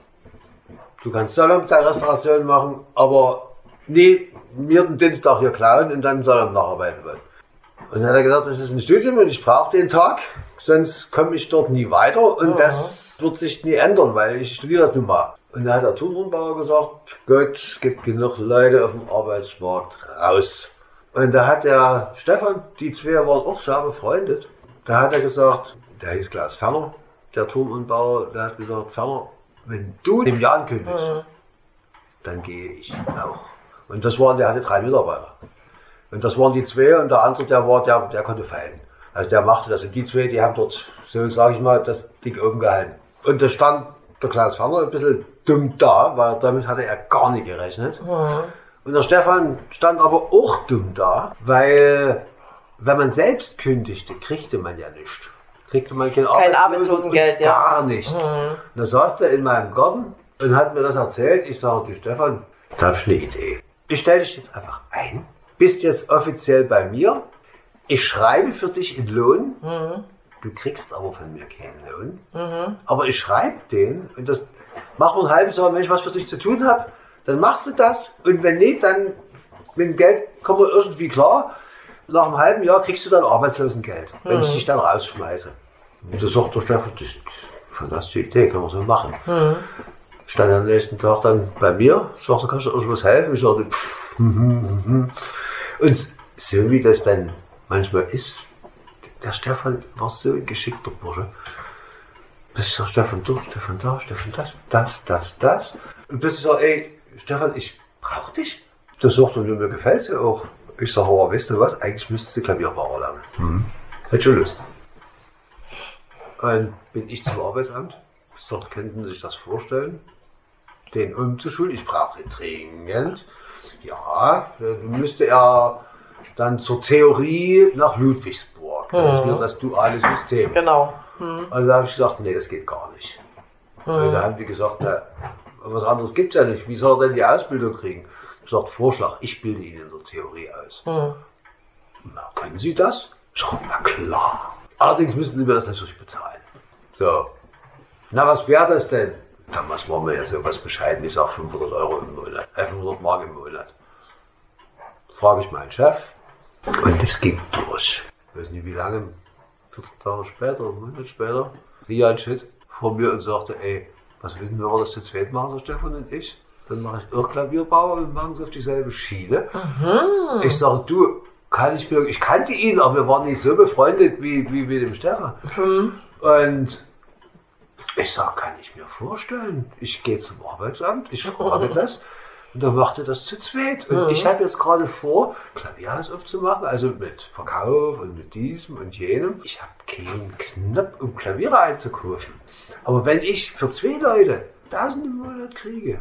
Du kannst Sonnabend deine Restauration machen, aber nie mir den Dienstag hier klauen und dann Sonnabend nacharbeiten wollen. Und dann hat er gesagt, das ist ein Studium und ich brauche den Tag, sonst komme ich dort nie weiter und das wird sich nie ändern, weil ich studiere das nun mal. Und dann hat der Turmbauer gesagt, Gott, es gibt genug Leute auf dem Arbeitsmarkt, raus. Und da hat der Stefan, die zwei waren auch sehr befreundet, da hat er gesagt, der hieß Klaus Ferner, der Turmunbauer, der hat gesagt, Ferner, wenn du dem Jan kündigst, dann gehe ich auch. Und das waren, der hatte drei Mitarbeiter. Und das waren die zwei und der andere, der war, der, der konnte feilen. Also der machte das. Und die zwei, die haben dort, so sage ich mal, das Ding oben gehalten. Und da stand der Klaus Ferner ein bisschen dumm da, weil damit hatte er gar nicht gerechnet. Und der Stefan stand aber auch dumm da, weil wenn man selbst kündigte, kriegte man ja nichts. Kriegte man kein, Arbeitslosengeld, ja. Gar nichts. Und da saß der in meinem Garten und hat mir das erzählt. Ich sage, du Stefan, da habe ich eine Idee. Ich stelle dich jetzt einfach ein, bist jetzt offiziell bei mir. Ich schreibe für dich in Lohn. Du kriegst aber von mir keinen Lohn. Aber ich schreibe den und das machen wir ein halbes Jahr, wenn ich was für dich zu tun habe, dann machst du das. Und wenn nicht, dann mit dem Geld kommen wir irgendwie klar. Nach einem halben Jahr kriegst du dann Arbeitslosengeld, wenn ich dich dann rausschmeiße. Und da sagt der Stefan, das ist eine fantastische Idee, kann man so machen. Stand am nächsten Tag dann bei mir, sagte, kannst du uns was helfen? Ich sagte, pff, mhm, mhm. Und so wie das dann manchmal ist, der Stefan war so ein geschickter Bursche. Bis ich sag, Stefan da, Stefan da, Stefan das, das, das, das. Und bis ich sag, ey, Stefan, ich brauch dich. Das sagt er, mir gefällt sie auch. Ich sag, aber weißt du was, eigentlich müsstest du Klavierbauer lernen. Mhm. Hätte schon Lust. Und bin ich zum Arbeitsamt. Ich sag, könnten Sie sich das vorstellen? Den umzuschulen? Ich brauche ihn dringend. Ja, dann müsste er dann zur Theorie nach Ludwigsburg. Das ist nur das duale System. Genau. Und da habe ich gesagt, nee, das geht gar nicht. Und da haben die gesagt, na, was anderes gibt's ja nicht. Wie soll er denn die Ausbildung kriegen? Ich sagte, Vorschlag, ich bilde ihn in der Theorie aus. Na, können Sie das? Sag, na klar. Allerdings müssen Sie mir das natürlich bezahlen. So. Na, was wäre das denn? Damals waren wir ja so was bescheiden. Ich sag 500 Euro im Monat. Äh, 500 Mark im Monat. Frage ich meinen Chef. Und das ging durch. Ich weiß nicht, wie lange, 14 Tage später, einen Monat später, Rian Schitt vor mir und sagte, ey, was wissen wir das zu zweit machen, der Stefan und ich? Dann mache ich auch Klavierbauer und wir machen es auf dieselbe Schiene. Ich sage, du, kann ich mir, ich kannte ihn, aber wir waren nicht so befreundet wie, wie mit dem Stefan. Und Ich sag, kann ich mir vorstellen. Ich gehe zum Arbeitsamt, ich frage das. Und dann macht er das zu zweit. Und ich habe jetzt gerade vor, Klavierhaus aufzumachen, also mit Verkauf und mit diesem und jenem. Ich habe keinen Knopf, um Klaviere einzukaufen. Aber wenn ich für zwei Leute 1000 im Monat kriege,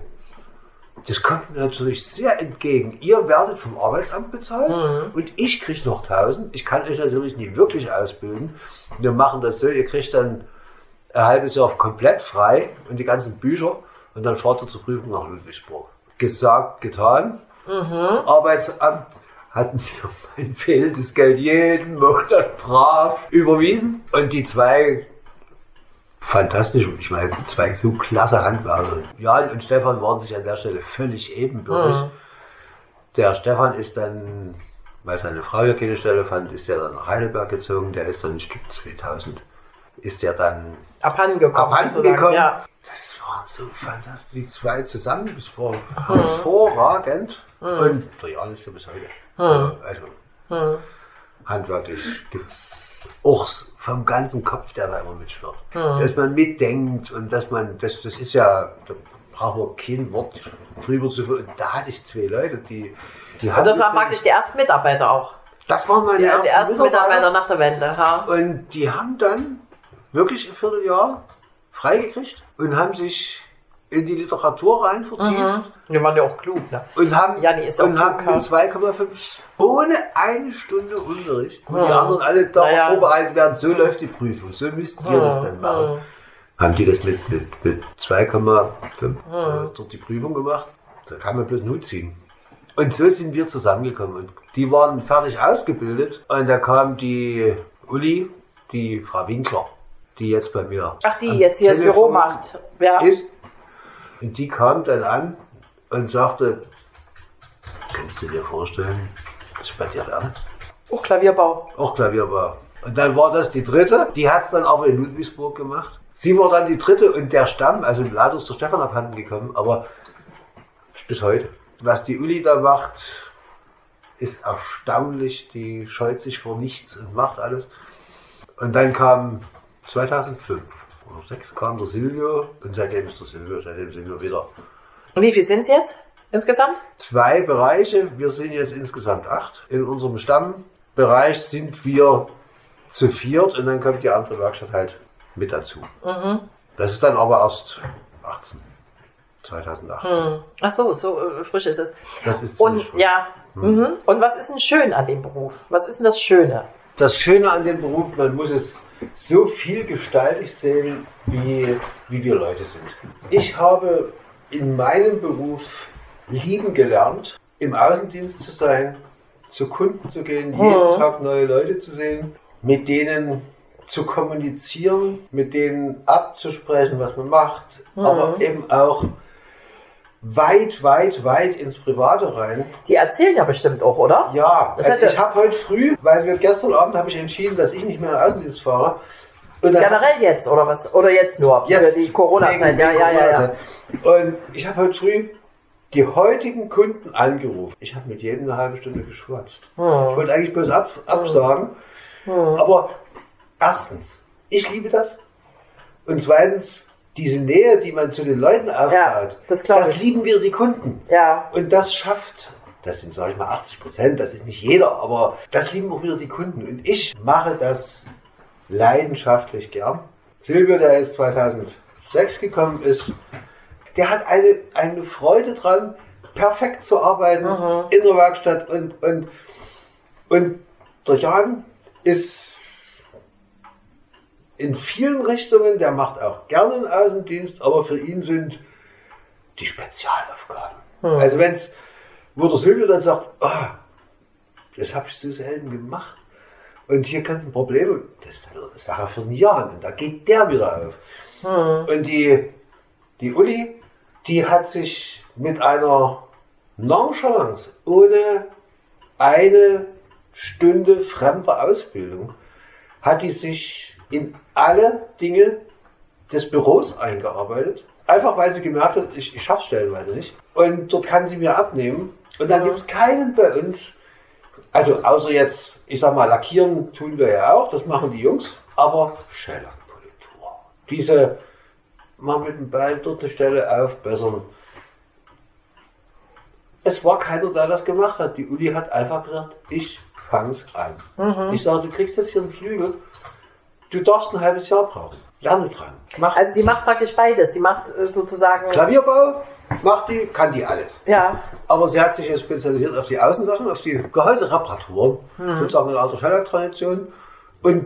das kommt mir natürlich sehr entgegen. Ihr werdet vom Arbeitsamt bezahlt und ich kriege noch 1000. Ich kann euch natürlich nie wirklich ausbilden. Wir machen das so, ihr kriegt dann ein halbes Jahr komplett frei und die ganzen Bücher und dann fahrt ihr zur Prüfung nach Ludwigsburg. Gesagt, getan. Das Arbeitsamt hat mir mein fehlendes Geld jeden Monat brav überwiesen und die zwei fantastisch. Ich meine, zwei so klasse Handwerker. Jan und Stefan waren sich an der Stelle völlig ebenbürtig. Der Stefan ist dann, weil seine Frau ja keine Stelle fand, ist er dann nach Heidelberg gezogen. Der ist dann ein Stück 2000. Ist er dann Abhanden gekommen. abhanden sozusagen, gekommen. Ja. Das waren so fantastisch, die zwei zusammen. Das war hervorragend. Und der Jan ist ja bis heute. Also, handwerklich gibt's auch vom ganzen Kopf, der da immer mitschwirrt. Dass man mitdenkt und dass man, das, das ist ja, da brauchen wir kein Wort drüber zu ver- Da hatte ich zwei Leute, die, die Und das waren praktisch die ersten Mitarbeiter auch. das waren meine Die, ersten, die ersten Mitarbeiter nach der Wende. Ja. und die haben dann wirklich ein Vierteljahr freigekriegt und haben sich in die Literatur rein vertieft Die waren ja auch klug, ne? und haben, Ja, die ist auch und haben klug, mit 2,5 ohne eine Stunde Unterricht, wo die anderen alle darauf Naja. vorbereitet werden, so läuft die Prüfung, so müsst ihr das dann machen. Haben die das mit, mit, mit 2,5 äh, dort die Prüfung gemacht? Da kann man bloß Hut ziehen. Und so sind wir zusammengekommen. Und die waren fertig ausgebildet. Und da kam die Uli, die Frau Winkler, die jetzt bei mir Ach, die jetzt hier das Büro macht. Ja. ist. Und die kam dann an und sagte, kannst du dir vorstellen, dass ich bei dir lerne? Oh, Klavierbau. Auch Klavierbau. Und dann war das die dritte. Die hat es dann aber in Ludwigsburg gemacht. Sie war dann die dritte und der Stamm, also leider ist der Stefan abhanden gekommen, aber bis heute. Was die Uli da macht, ist erstaunlich. Die scheut sich vor nichts und macht alles. Und dann kam 2005 oder 2006 kam der Silvio und seitdem ist der Silvio, seitdem sind wir wieder Und wie viel sind es jetzt insgesamt? zwei Bereiche. Wir sind jetzt insgesamt acht. In unserem Stammbereich sind wir zu viert und dann kommt die andere Werkstatt halt mit dazu. Das ist dann aber erst 18. 2018. Ach so, so äh, frisch ist es. Das ist Und frisch. ja. Mhm. Und was ist denn schön an dem Beruf? Was ist denn das Schöne? Das Schöne an dem Beruf, man muss es so vielgestaltig sehen, wie, wie wir Leute sind. Ich habe in meinem Beruf lieben gelernt, im Außendienst zu sein, zu Kunden zu gehen, jeden Tag neue Leute zu sehen, mit denen zu kommunizieren, mit denen abzusprechen, was man macht, aber eben auch weit, weit, weit ins Private rein. Die erzählen ja bestimmt auch, oder? Ja, Das also ich habe heute früh, weil wir gestern Abend habe ich entschieden, dass ich nicht mehr in den Außendienst fahre. Generell jetzt, oder was? Oder jetzt nur? Jetzt, Für die Corona-Zeit. Ja, ja, ja, ja. Und ich habe heute früh die heutigen Kunden angerufen. Ich habe mit jedem eine halbe Stunde geschwatzt. Hm. Ich wollte eigentlich bloß ab, absagen. Aber erstens, ich liebe das. Und zweitens, diese Nähe, die man zu den Leuten aufbaut, das glaub ich. lieben wir die Kunden. Ja. Und das schafft, das sind, sage ich mal, 80 Prozent, das ist nicht jeder, aber das lieben auch wieder die Kunden. Und ich mache das leidenschaftlich gern. Silvio, der jetzt 2006 gekommen ist, der hat eine, eine Freude dran, perfekt zu arbeiten in der Werkstatt und, und, und der Jan ist in vielen Richtungen, der macht auch gerne einen Außendienst, aber für ihn sind die Spezialaufgaben. Also wenn's, wo der Silvio dann sagt, ah, das habe ich so selten gemacht und hier könnten Probleme, das ist dann eine Sache für einen Jan und da geht der wieder auf. Und die, die Uli, die hat sich mit einer Nonchalance, ohne eine Stunde fremder Ausbildung, hat die sich in alle Dinge des Büros eingearbeitet. Einfach weil sie gemerkt hat, ich, ich schaff's stellenweise nicht. Und dort kann sie mir abnehmen. Und dann gibt's keinen bei uns, also außer jetzt, ich sag mal, lackieren tun wir ja auch, das machen die Jungs. Aber Schellackpolitur. Diese mal mit dem Ball dort eine Stelle aufbessern. Es war keiner, der das gemacht hat. Die Uli hat einfach gesagt, ich fang's an. Mhm. Ich sage, du kriegst jetzt hier einen Flügel. Du darfst ein halbes Jahr brauchen. Lerne dran. Mach Also die macht praktisch beides. Die macht äh, sozusagen. Klavierbau, macht die, kann die alles. Ja. Aber sie hat sich jetzt spezialisiert auf die Außensachen, auf die Gehäusereparaturen, Mhm. sozusagen in alter Schellack-Tradition und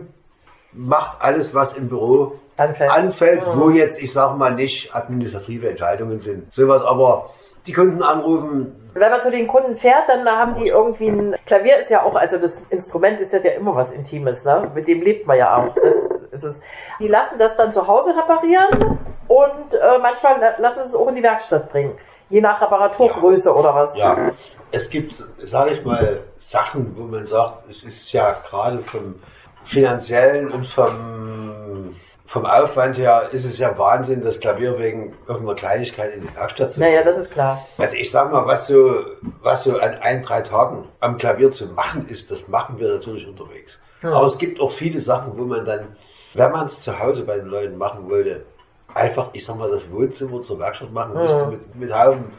macht alles, was im Büro Anfällt. Mhm. anfällt, wo jetzt, ich sag mal, nicht administrative Entscheidungen sind. Sowas aber, die Kunden anrufen, Wenn man zu den Kunden fährt, dann haben die irgendwie ein Klavier ist ja auch, also das Instrument ist ja immer was Intimes, ne? Mit dem lebt man ja auch. Das ist es. Die lassen das dann zu Hause reparieren und äh, manchmal la- lassen sie es auch in die Werkstatt bringen. Je nach Reparaturgröße oder was. Ja, es gibt, sage ich mal, Sachen, wo man sagt, es ist ja gerade vom finanziellen und vom, vom Aufwand her ist es ja Wahnsinn, das Klavier wegen irgendeiner Kleinigkeit in die Werkstatt zu Naja, das ist klar. Also ich sag mal, was so, was so an ein, drei Tagen am Klavier zu machen ist, das machen wir natürlich unterwegs. Aber es gibt auch viele Sachen, wo man dann, wenn man es zu Hause bei den Leuten machen wollte, einfach, ich sag mal, das Wohnzimmer zur Werkstatt machen müsste mit, mit Haufen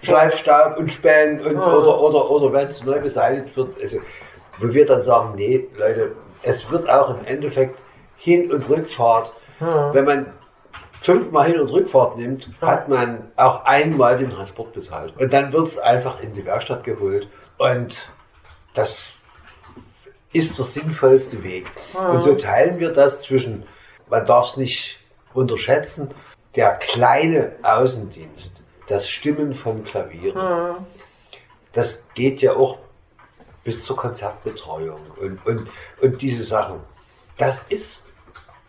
Schleifstaub und Spänen und, oder, oder, oder wenn es neu beseitigt wird. Also, wo wir dann sagen, nee, Leute, es wird auch im Endeffekt Hin- und Rückfahrt, wenn man fünfmal Hin- und Rückfahrt nimmt, hat man auch einmal den Transport bezahlt. Und dann wird es einfach in die Werkstatt geholt. Und das ist der sinnvollste Weg. Und so teilen wir das zwischen, man darf es nicht unterschätzen, der kleine Außendienst, das Stimmen von Klavieren, das geht ja auch bis zur Konzertbetreuung und, und, und diese Sachen. Das ist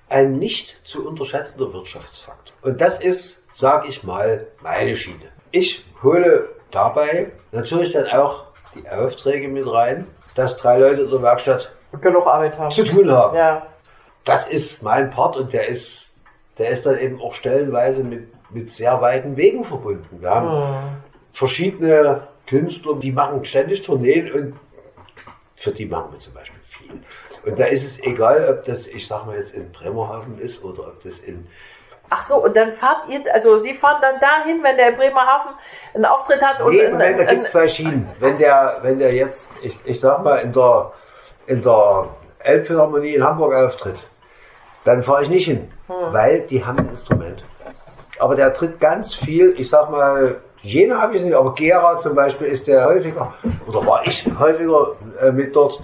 ein nicht zu unterschätzender Wirtschaftsfaktor. Und das ist, sag ich mal, meine Schiene. Ich hole dabei natürlich dann auch die Aufträge mit rein, dass drei Leute in der Werkstatt Genug Arbeit haben. zu tun haben. Ja. Das ist mein Part und der ist, der ist dann eben auch stellenweise mit, mit sehr weiten Wegen verbunden. Wir haben verschiedene Künstler, die machen ständig Tourneen und für die machen wir zum Beispiel viel. Und da ist es egal, ob das, ich sag mal jetzt in Bremerhaven ist oder ob das in Ach so, und dann fahrt ihr, also Sie fahren dann dahin, wenn der in Bremerhaven einen Auftritt hat und Nee, in- Moment, da gibt es zwei Schienen. Wenn der, wenn der jetzt, ich, ich sag mal, in der, in der Elbphilharmonie in Hamburg auftritt, dann fahre ich nicht hin, weil die haben ein Instrument. Aber der tritt ganz viel, ich sag mal, Jena habe ich nicht, aber Gera zum Beispiel ist der häufiger, oder war ich häufiger äh, mit dort.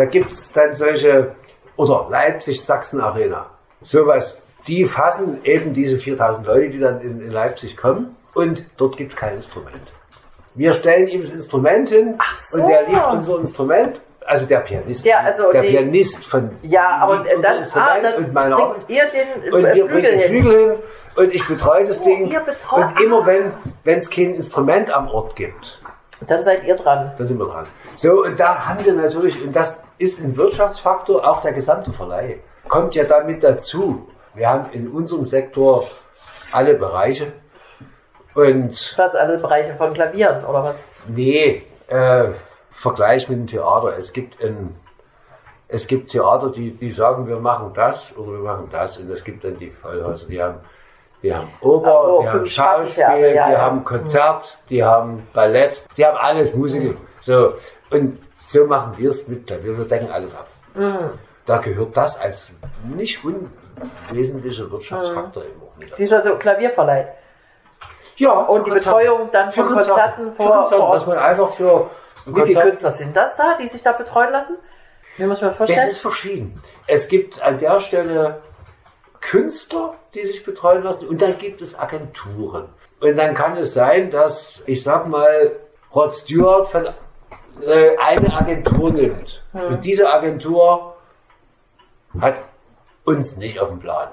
Da gibt's dann solche, oder Leipzig Sachsen Arena, sowas. Die fassen eben diese 4000 Leute, die dann in, in Leipzig kommen und dort gibt's kein Instrument. Wir stellen ihm das Instrument hin Ach so. und der liebt unser Instrument, also der Pianist, Ja, also der die- Pianist von Ja, aber dann, ah, Instrument dann und meine Arbeit. bringt ihr den Und wir bringen Flügel den hin. Flügel hin und ich betreue das so, Ding. und immer wenn wenn es kein Instrument am Ort gibt, Dann seid ihr dran. da sind wir dran. So, und da haben wir natürlich, und das ist ein Wirtschaftsfaktor, auch der gesamte Verleih. Kommt ja damit dazu. Wir haben in unserem Sektor alle Bereiche. Und Was, alle Bereiche von Klavieren oder was? nee, äh, Vergleich mit dem Theater. Es gibt ein, es gibt Theater, die, die sagen, wir machen das oder wir machen das. Und es gibt dann die Vollhäuser, die haben, die haben Oper, Ach so, die haben Schauspiel, ja, die ja. haben Konzert, die haben Ballett, die haben alles, Musik. So. Und so machen wir es mit Klavier. Wir decken alles ab. Mhm. Da gehört das als nicht unwesentlicher Wirtschaftsfaktor eben auch mit dazu. Dieser Klavierverleih. Ja, Und die Betreuung dann von Konzerten vor- Konzerten, vor Ort. dass man einfach für Wie viele Künstler sind das da, die sich da betreuen lassen? Wie muss man Das vorstellen? ist verschieden. Es gibt an der Stelle Künstler, die sich betreuen lassen und dann gibt es Agenturen. Und dann kann es sein, dass, ich sag mal, Rod Stewart von äh, eine Agentur nimmt. Und diese Agentur hat uns nicht auf dem Plan.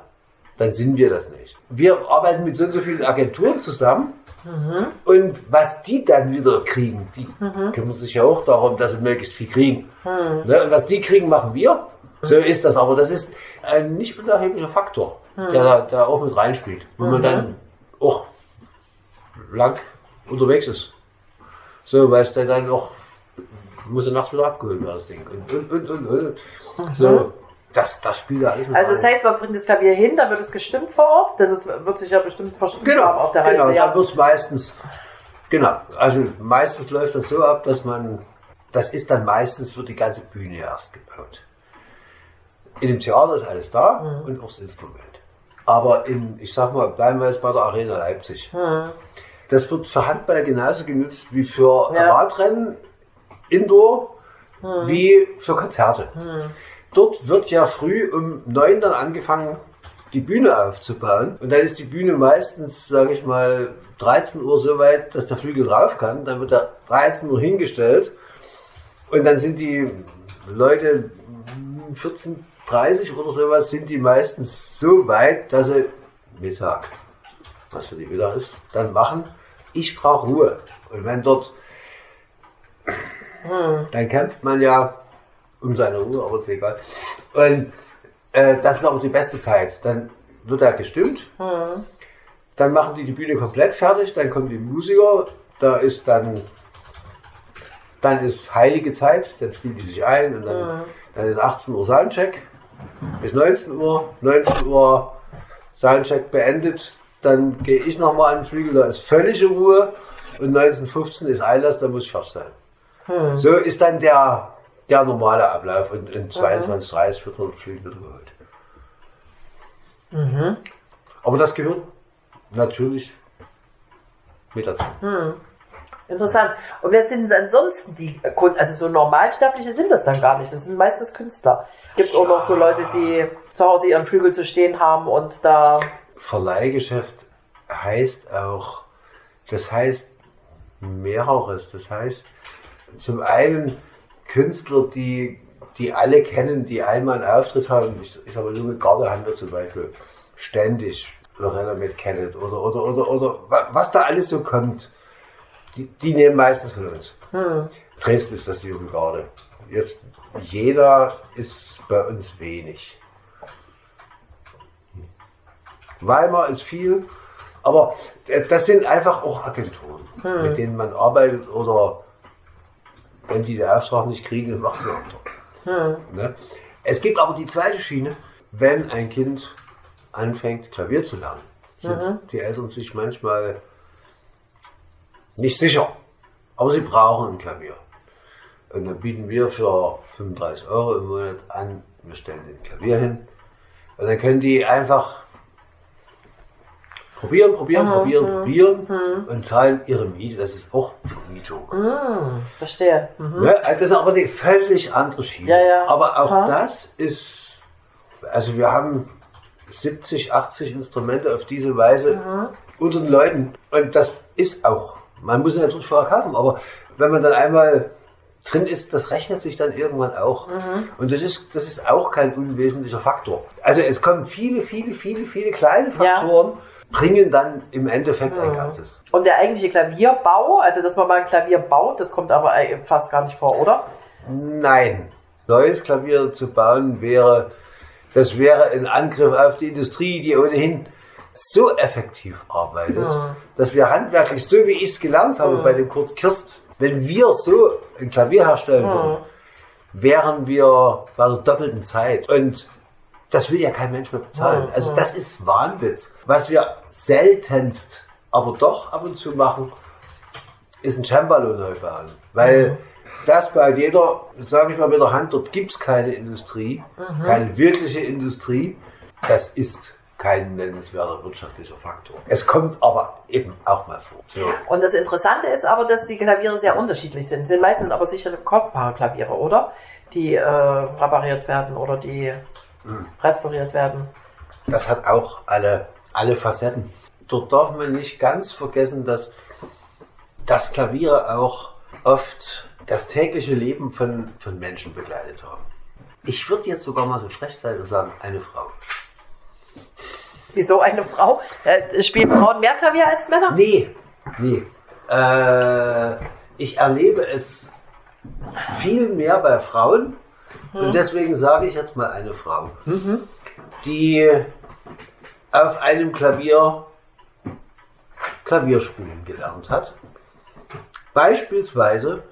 Dann sind wir das nicht. Wir arbeiten mit so und so vielen Agenturen zusammen. Und was die dann wieder kriegen, die kümmern sich ja auch darum, dass sie möglichst viel kriegen. Ne? Und was die kriegen, machen wir. So ist das. Aber das ist ein nicht unerheblicher Faktor, der da, da auch mit reinspielt. Wo man dann auch lang unterwegs ist. So, weil es dann auch muss ja nachts wieder abgeholt werden, das Ding. Und, und, und, und, und. So. Das, das spielt ja alles mit Also das rein. heißt, man bringt das Klavier hin, dann wird es gestimmt vor Ort, denn es wird sich ja bestimmt verstimmt Genau, haben auf der Reise. genau, ja. dann wird's meistens, genau, also meistens läuft das so ab, dass man, das ist dann meistens, wird die ganze Bühne erst gebaut. In dem Theater ist alles da Mhm. und auch das Instrument. Aber in, ich sag mal, bleiben wir jetzt bei der Arena Leipzig. Das wird für Handball genauso genutzt wie für Mhm. Ja. Mhm. Radrennen, Indoor, wie für Konzerte. Dort wird ja früh um neun dann angefangen, die Bühne aufzubauen. Und dann ist die Bühne meistens, sage ich mal, 13 Uhr so weit, dass der Flügel drauf kann. Dann wird er 13 Uhr hingestellt. Und dann sind die Leute 14.30 oder sowas, sind die meistens so weit, dass sie Mittag, was für die Mittag ist, dann machen. Ich brauche Ruhe. Und wenn dort, dann kämpft man ja um seine Ruhe, aber ist egal. Und äh, das ist auch die beste Zeit. Dann wird er gestimmt. Dann machen die die Bühne komplett fertig. Dann kommen die Musiker. Da ist dann, dann ist heilige Zeit. Dann spielen die sich ein und dann, dann ist 18 Uhr Soundcheck bis 19 Uhr. 19 Uhr Soundcheck beendet. Dann gehe ich nochmal an den Flügel. Da ist völlige Ruhe. Und 19.15 ist Einlass. Da muss ich fertig sein. So ist dann der, der normale Ablauf und in 22.30 wird der Flügel wieder geholt. Aber das gehört natürlich mit dazu. Interessant. Und wer sind ansonsten die Kunden? Also so Normalsterbliche sind das dann gar nicht. Das sind meistens Künstler. Gibt es auch noch so Leute, die zu Hause ihren Flügel zu stehen haben und da. Verleihgeschäft heißt auch, das heißt mehreres. Das heißt zum einen Künstler, die, die alle kennen, die einmal einen Auftritt haben. Ich, ich habe nur mit Gardehandel zum Beispiel ständig Lorena mit Kenneth oder, oder, oder, oder wa- was da alles so kommt. Die, die nehmen meistens von uns. Dresden ist das die Jugendgarde. Jetzt, jeder ist bei uns wenig. Weimar ist viel, aber das sind einfach auch Agenturen, mit denen man arbeitet oder wenn die den Auftrag nicht kriegen, dann macht sie andere. Ne? Es gibt aber die zweite Schiene, wenn ein Kind anfängt, Klavier zu lernen, sind die Eltern sich manchmal nicht sicher, aber sie brauchen ein Klavier. Und dann bieten wir für 35 Euro im Monat an, wir stellen den Klavier hin. Und dann können die einfach probieren, probieren, probieren, probieren und zahlen ihre Miete. Das ist auch Vermietung. Verstehe. Mhm. Ne? Also Das ist aber eine völlig andere Schiene. Ja, ja. Aber auch Aha. das ist, also wir haben 70, 80 Instrumente auf diese Weise Mhm. unter den Leuten. Und das ist auch, man muss sie natürlich vorher kaufen, aber wenn man dann einmal drin ist, das rechnet sich dann irgendwann auch. Mhm. Und das ist, das ist auch kein unwesentlicher Faktor. Also es kommen viele, viele, viele, viele kleine Ja. Faktoren, bringen dann im Endeffekt Mhm. ein Ganzes. Und der eigentliche Klavierbau, also dass man mal ein Klavier baut, das kommt aber äh, fast gar nicht vor, oder? Nein. Neues Klavier zu bauen wäre, das wäre ein Angriff auf die Industrie, die ohnehin so effektiv arbeitet, dass wir handwerklich, so wie ich es gelernt habe bei dem Kurt Kirst, wenn wir so ein Klavier herstellen würden, wären wir bei der doppelten Zeit. Und das will ja kein Mensch mehr bezahlen. Also das ist Wahnwitz. Was wir seltenst, aber doch ab und zu machen, ist ein Cembalo neu bauen. Weil das baut jeder, sage ich mal mit der Hand, dort gibt's keine Industrie, keine wirkliche Industrie. Das ist kein nennenswerter wirtschaftlicher Faktor. Es kommt aber eben auch mal vor. So. Und das Interessante ist aber, dass die Klaviere sehr unterschiedlich sind. Sind meistens aber sicher kostbare Klaviere, oder? Die äh, repariert werden oder die restauriert werden. Das hat auch alle, alle Facetten. Dort darf man nicht ganz vergessen, dass das Klaviere auch oft das tägliche Leben von, von Menschen begleitet haben. Ich würde jetzt sogar mal so frech sein und sagen, eine Frau. Wieso eine Frau? Äh, spielen Frauen mehr Klavier als Männer? Nee, nee. Äh, ich erlebe es viel mehr bei Frauen. Und deswegen sage ich jetzt mal eine Frau, die auf einem Klavier Klavierspielen gelernt hat. Beispielsweise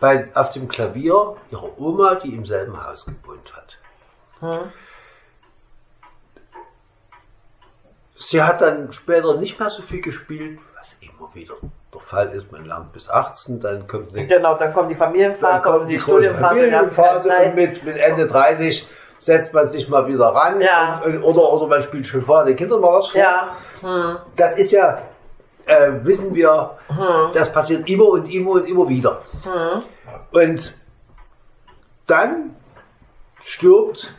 bei, auf dem Klavier ihrer Oma, die im selben Haus gewohnt hat. Sie hat dann später nicht mehr so viel gespielt, was immer wieder der Fall ist. Man lernt bis 18, dann kommt eine Genau, dann kommt die dann Familienphase kommt und die die große Studienphase. Familienphase und mit, mit Ende 30 setzt man sich mal wieder ran Ja. und, oder, oder man spielt schon vorher den Kindern mal was vor. Ja, Das ist ja, äh, wissen wir, Hm. das passiert immer und immer und immer wieder. Und dann stirbt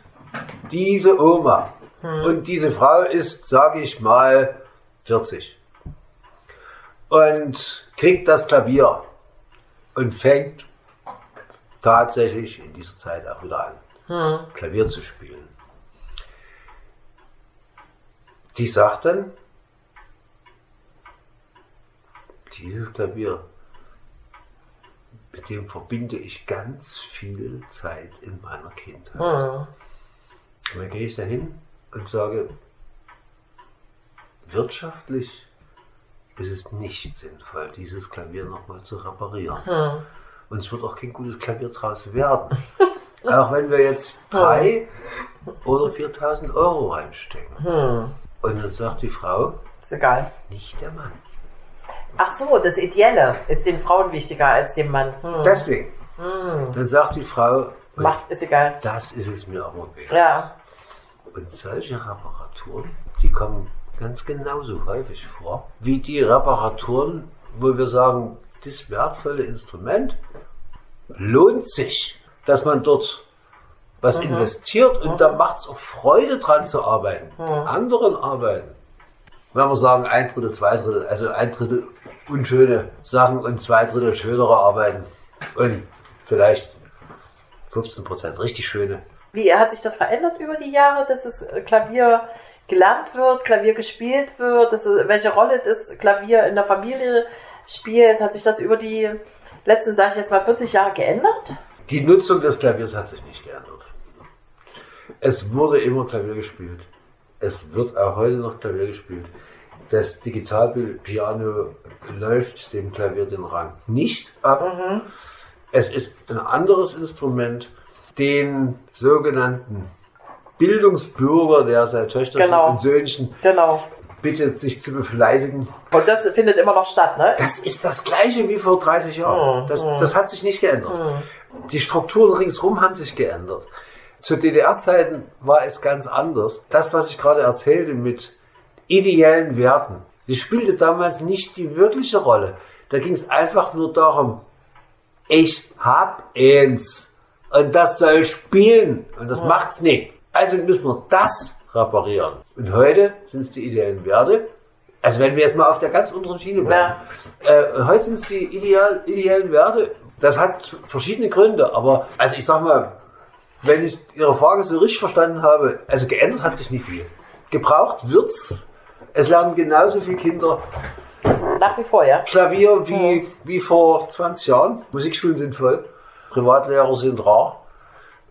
diese Oma. Hm. Und diese Frau ist, sage ich mal, 40. Und kriegt das Klavier und fängt tatsächlich in dieser Zeit auch wieder an, Hm. Klavier zu spielen. Die sagt dann, dieses Klavier, mit dem verbinde ich ganz viel Zeit in meiner Kindheit. Hm. Und dann gehe ich dahin und sage, wirtschaftlich ist es nicht sinnvoll, dieses Klavier nochmal zu reparieren. Hm. Und es wird auch kein gutes Klavier draus werden. auch wenn wir jetzt drei oder 4000 Euro reinstecken. Hm. Und dann sagt die Frau, ist egal. nicht der Mann. Ach so, das Ideelle ist den Frauen wichtiger als dem Mann. Hm. Deswegen. Dann sagt die Frau, Macht, ist egal. das ist es mir aber wert. Ja. Und solche Reparaturen, die kommen ganz genauso häufig vor, wie die Reparaturen, wo wir sagen, das wertvolle Instrument lohnt sich, dass man dort was investiert und da macht es auch Freude dran zu arbeiten, anderen arbeiten. Wenn wir sagen, ein Drittel, zwei Drittel, also ein Drittel unschöne Sachen und zwei Drittel schönere Arbeiten und vielleicht 15 Prozent richtig schöne. Wie hat sich das verändert über die Jahre, dass das Klavier gelernt wird, Klavier gespielt wird, dass, welche Rolle das Klavier in der Familie spielt? Hat sich das über die letzten, sage ich jetzt mal, 40 Jahre geändert? Die Nutzung des Klaviers hat sich nicht geändert. Es wurde immer Klavier gespielt. Es wird auch heute noch Klavier gespielt. Das Digitalpiano läuft dem Klavier den Rang nicht ab. Es ist ein anderes Instrument, den sogenannten Bildungsbürger, der sein Töchterchen Genau. und Söhnchen Genau. bittet, sich zu befleißigen. Und das findet immer noch statt, ne? Das ist das gleiche wie vor 30 Jahren. Das, das hat sich nicht geändert. Die Strukturen ringsherum haben sich geändert. Zu DDR-Zeiten war es ganz anders. Das, was ich gerade erzählte mit ideellen Werten, die spielte damals nicht die wirkliche Rolle. Da ging es einfach nur darum, ich hab eins und das soll spielen und das macht's nicht. Also müssen wir das reparieren. Und heute sind es die ideellen Werte. Also wenn wir jetzt mal auf der ganz unteren Schiene bleiben. Äh, heute sind es die ideal, ideellen Werte. Das hat verschiedene Gründe, aber also ich sag mal, wenn ich Ihre Frage so richtig verstanden habe, also geändert hat sich nicht viel. Gebraucht wird's. Es lernen genauso viele Kinder Nach wie vor, ja. Klavier wie, wie vor 20 Jahren. Musikschulen sind voll. Privatlehrer sind rar.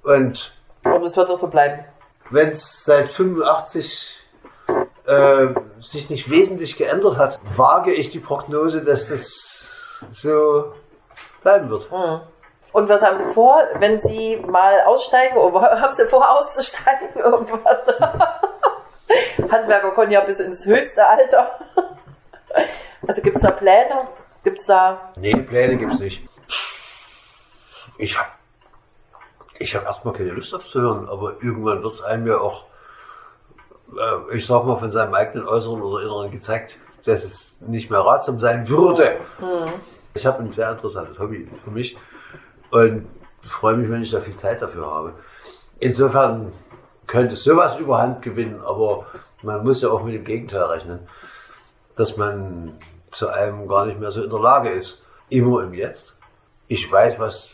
Und Und es wird auch so bleiben. wenn es seit 85 äh, sich nicht wesentlich geändert hat, wage ich die Prognose, dass das so bleiben wird. Und was haben Sie vor, wenn Sie mal aussteigen? Oder haben Sie vor, auszusteigen? Irgendwas? Handwerker können ja bis ins höchste Alter. Also gibt es da Pläne? Gibt es da... Nee, Pläne gibt's nicht. Ich hab, ich hab erstmal keine Lust aufzuhören, aber irgendwann wird's einem ja auch, äh, ich sag mal, von seinem eigenen Äußeren oder Inneren gezeigt, dass es nicht mehr ratsam sein würde. Ich habe ein sehr interessantes Hobby für mich und freue mich, wenn ich da viel Zeit dafür habe. Insofern könnte sowas überhand gewinnen, aber man muss ja auch mit dem Gegenteil rechnen, dass man zu einem gar nicht mehr so in der Lage ist. Immer im Jetzt. Ich weiß, was,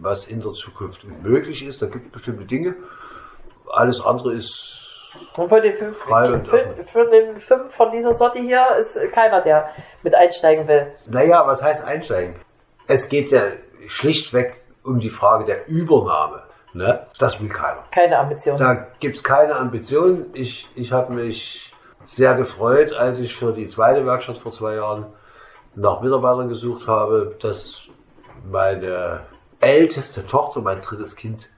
was in der Zukunft möglich ist. Da gibt es bestimmte Dinge. Alles andere ist Und von den fünf, und für, den fünf von dieser Sorte hier ist keiner, der mit einsteigen will. Naja, was heißt einsteigen? Es geht ja schlichtweg um die Frage der Übernahme. Ne? Das will keiner. Keine Ambition. Da gibt's keine Ambition. Ich, ich habe mich sehr gefreut, als ich für die zweite Werkstatt vor zwei Jahren nach Mitarbeitern gesucht habe. Das meine älteste Tochter, mein drittes Kind,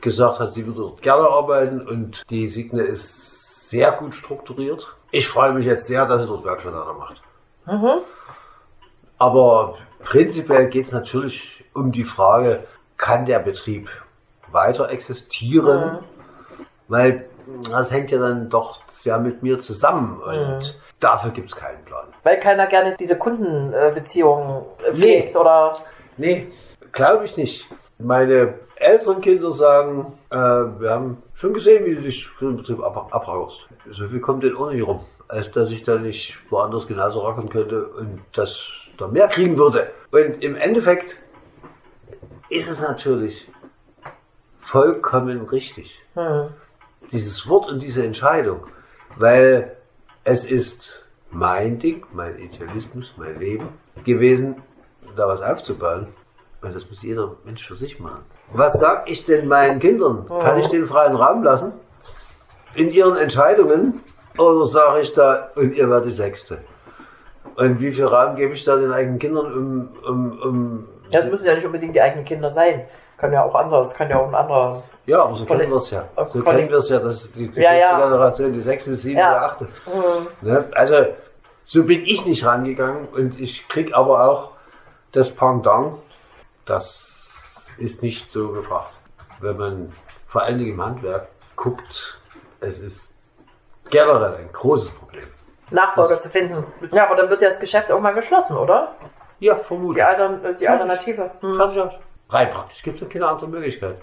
gesagt hat, sie würde dort gerne arbeiten und die Signe ist sehr gut strukturiert. Ich freue mich jetzt sehr, dass sie dort Werkstattleiter macht. Aber prinzipiell geht es natürlich um die Frage, kann der Betrieb weiter existieren? Weil das hängt ja dann doch sehr mit mir zusammen und dafür gibt es keinen Plan. Weil keiner gerne diese Kundenbeziehungen äh, Nee. pflegt oder. Nee, glaube ich nicht. Meine älteren Kinder sagen, äh, wir haben schon gesehen, wie du dich für den Betrieb ab abrauchst. So viel kommt denn auch nicht rum, als dass ich da nicht woanders genauso rackern könnte und dass da mehr kriegen würde. Und im Endeffekt ist es natürlich vollkommen richtig. Dieses Wort und diese Entscheidung, weil es ist mein Ding, mein Idealismus, mein Leben gewesen, da was aufzubauen. Und das muss jeder Mensch für sich machen. Was sag ich denn meinen Kindern? Kann ich den freien Raum lassen? In ihren Entscheidungen? Oder sage ich da, und ihr werdet die Sechste? Und wie viel Raum gebe ich da den eigenen Kindern, um, um, um Das müssen ja nicht unbedingt die eigenen Kinder sein. Kann ja auch anders, kann ja auch ein anderer. Ja, aber so kennen wir es ja. So Kolle- kennen wir es ja, das ist die, die Ja, ja. nächste Generation, die sechste, die siebte, Ja. achte. Ne? Also, so bin ich nicht rangegangen und ich krieg aber auch das Pendant, das ist nicht so gefragt. Wenn man vor allen Dingen im Handwerk guckt, es ist generell ein großes Problem. Nachfolger zu finden. Ja, aber dann wird ja das Geschäft irgendwann geschlossen, oder? Ja, Die, vermutlich. Altern äh, die Alternative. Hm. Rein praktisch gibt es keine andere Möglichkeit.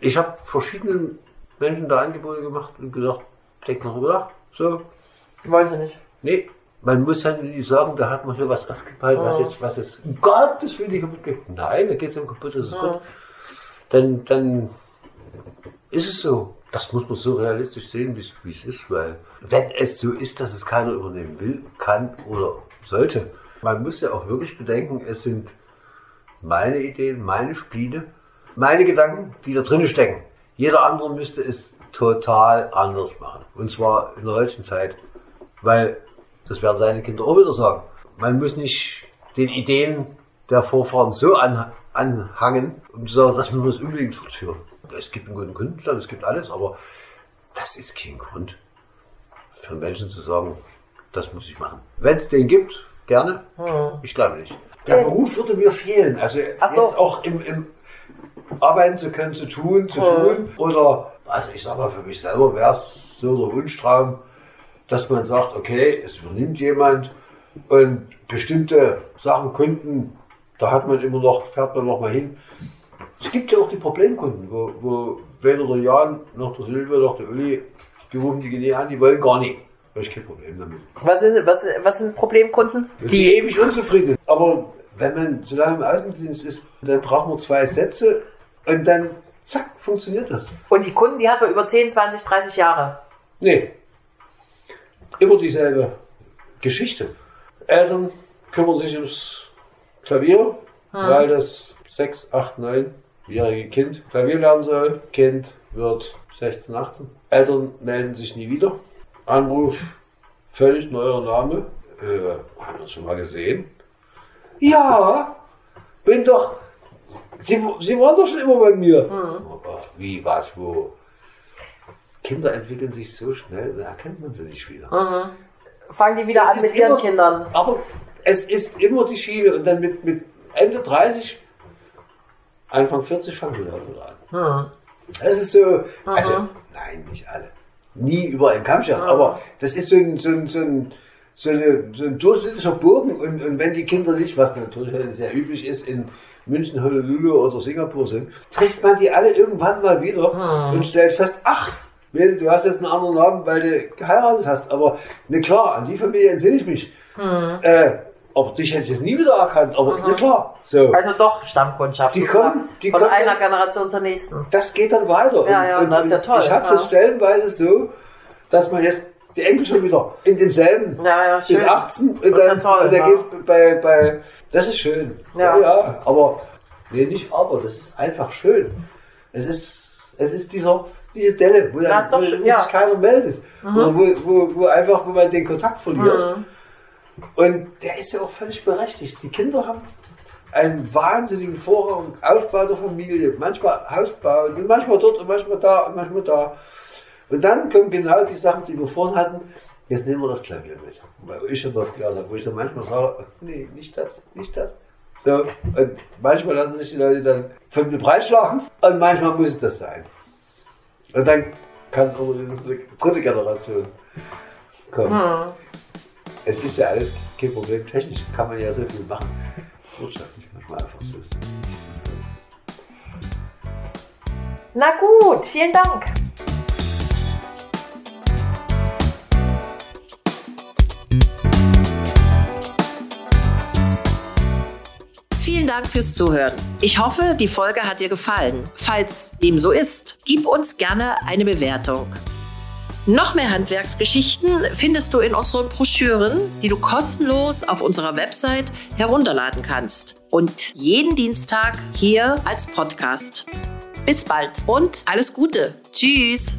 Ich habe verschiedenen Menschen da Angebote gemacht und gesagt, denk mal drüber nach. So, Wollen sie nicht. nee. Man muss halt nicht sagen, da hat man hier was aufgebaut, was jetzt, was jetzt, um Gottes Willen kaputt geht. Nein, da geht es um kaputt, das ist gut. Dann, dann ist es so. Das muss man so realistisch sehen, wie es- wie es ist, weil wenn es so ist, dass es keiner übernehmen will, kann oder sollte, man muss ja auch wirklich bedenken, es sind meine Ideen, meine Spiele, meine Gedanken, die da drin stecken. Jeder andere müsste es total anders machen. Und zwar in der heutigen Zeit. Weil, das werden seine Kinder auch wieder sagen, man muss nicht den Ideen der Vorfahren so an, anhangen, um zu sagen, das wir es unbedingt fortführen. Es gibt einen guten Kundenstand, es gibt alles, aber das ist kein Grund für Menschen zu sagen, das muss ich machen. Wenn es den gibt, gerne. Ich glaube nicht. Der Beruf würde mir fehlen. Also so. jetzt auch im, im arbeiten zu können, zu tun, zu tun. Oder, also ich sag mal, für mich selber wäre es so der Wunschtraum, dass man sagt, okay, es übernimmt jemand und bestimmte Sachen, Kunden, da hat man immer noch, fährt man noch mal hin. Es gibt ja auch die Problemkunden, wo, wo weder der Jan noch der Silvia noch der Uli, die rufen die nie an, die wollen gar nicht. Da ich kein Problem damit. Was, ist, was, was sind Problemkunden? Die ewig unzufrieden sind. Aber wenn man so lange im Außendienst ist, dann braucht man zwei Sätze und dann zack, funktioniert das. Und die Kunden, die hat man über 10, 20, 30 Jahre. Nee. Immer dieselbe Geschichte. Eltern kümmern sich ums Klavier, weil das 6, 8, 9-jährige Kind Klavier lernen soll. Kind wird 16, 18. Eltern melden sich nie wieder. Anruf, völlig neuer Name. Äh, haben wir uns schon mal gesehen? Ja, bin doch. Sie, Sie waren doch schon immer bei mir. Oh, wie, was, wo? Kinder entwickeln sich so schnell, da erkennt man sie nicht wieder. Fangen die wieder Das an mit ihren immer- Kindern. Aber es ist immer die Schiene und dann mit, mit Ende 30, Anfang 40 fangen sie damit an. Das ist so, also, nein, nicht alle. Nie über einen Kamm scheren, aber das ist so ein, so ein, so ein, so eine, so ein durchschnittlicher Bogen und, und wenn die Kinder nicht, was natürlich heute sehr üblich ist, in München, Honolulu oder Singapur sind, trifft man die alle irgendwann mal wieder und stellt fest, ach, du hast jetzt einen anderen Namen, weil du geheiratet hast, aber ne klar, an die Familie entsinne ich mich. Äh, aber dich hätte ich jetzt nie wieder erkannt, aber ne klar, so. Also doch Stammkundschaft. Die kommen- die Von kommen- einer Generation zur nächsten. das geht dann weiter. Ja, ja, das ist ja toll, Ich habe ja. das stellenweise so, dass man jetzt die Enkel schon wieder in demselben Ja, ja, bis schön. 18 und Das ist ja dann, toll, und dann ja. geht's bei, bei, das ist schön. Ja. ja, aber, nee, nicht aber, das ist einfach schön. Es ist, es ist dieser, diese Delle, wo, dann, wo, wo ja. Mhm. sich keiner meldet. Oder wo, wo, wo einfach, wo man den Kontakt verliert. Und der ist ja auch völlig berechtigt. Die Kinder haben, einen wahnsinnigen Vorrang, Aufbau der Familie, manchmal Hausbau, manchmal dort und manchmal da und manchmal da. Und dann kommen genau die Sachen, die wir vorhin hatten. Jetzt nehmen wir das Klavier mit. Weil ich schon drauf gelernt habe, wo ich dann manchmal sage, nee, nicht das, nicht das. So, und manchmal lassen sich die Leute dann von mir breitschlagen und manchmal muss es das sein. Und dann kann es auch in die dritte Generation kommen. Hm. Es ist ja alles kein Problem. Technisch kann man ja so viel machen. Wirtschaftlich manchmal einfach so. Na gut, vielen Dank. Vielen Dank fürs Zuhören. Ich hoffe, die Folge hat dir gefallen. Falls dem so ist, gib uns gerne eine Bewertung. Noch mehr Handwerksgeschichten findest du in unseren Broschüren, die du kostenlos auf unserer Website herunterladen kannst. Und jeden Dienstag hier als Podcast. Bis bald und alles Gute. Tschüss.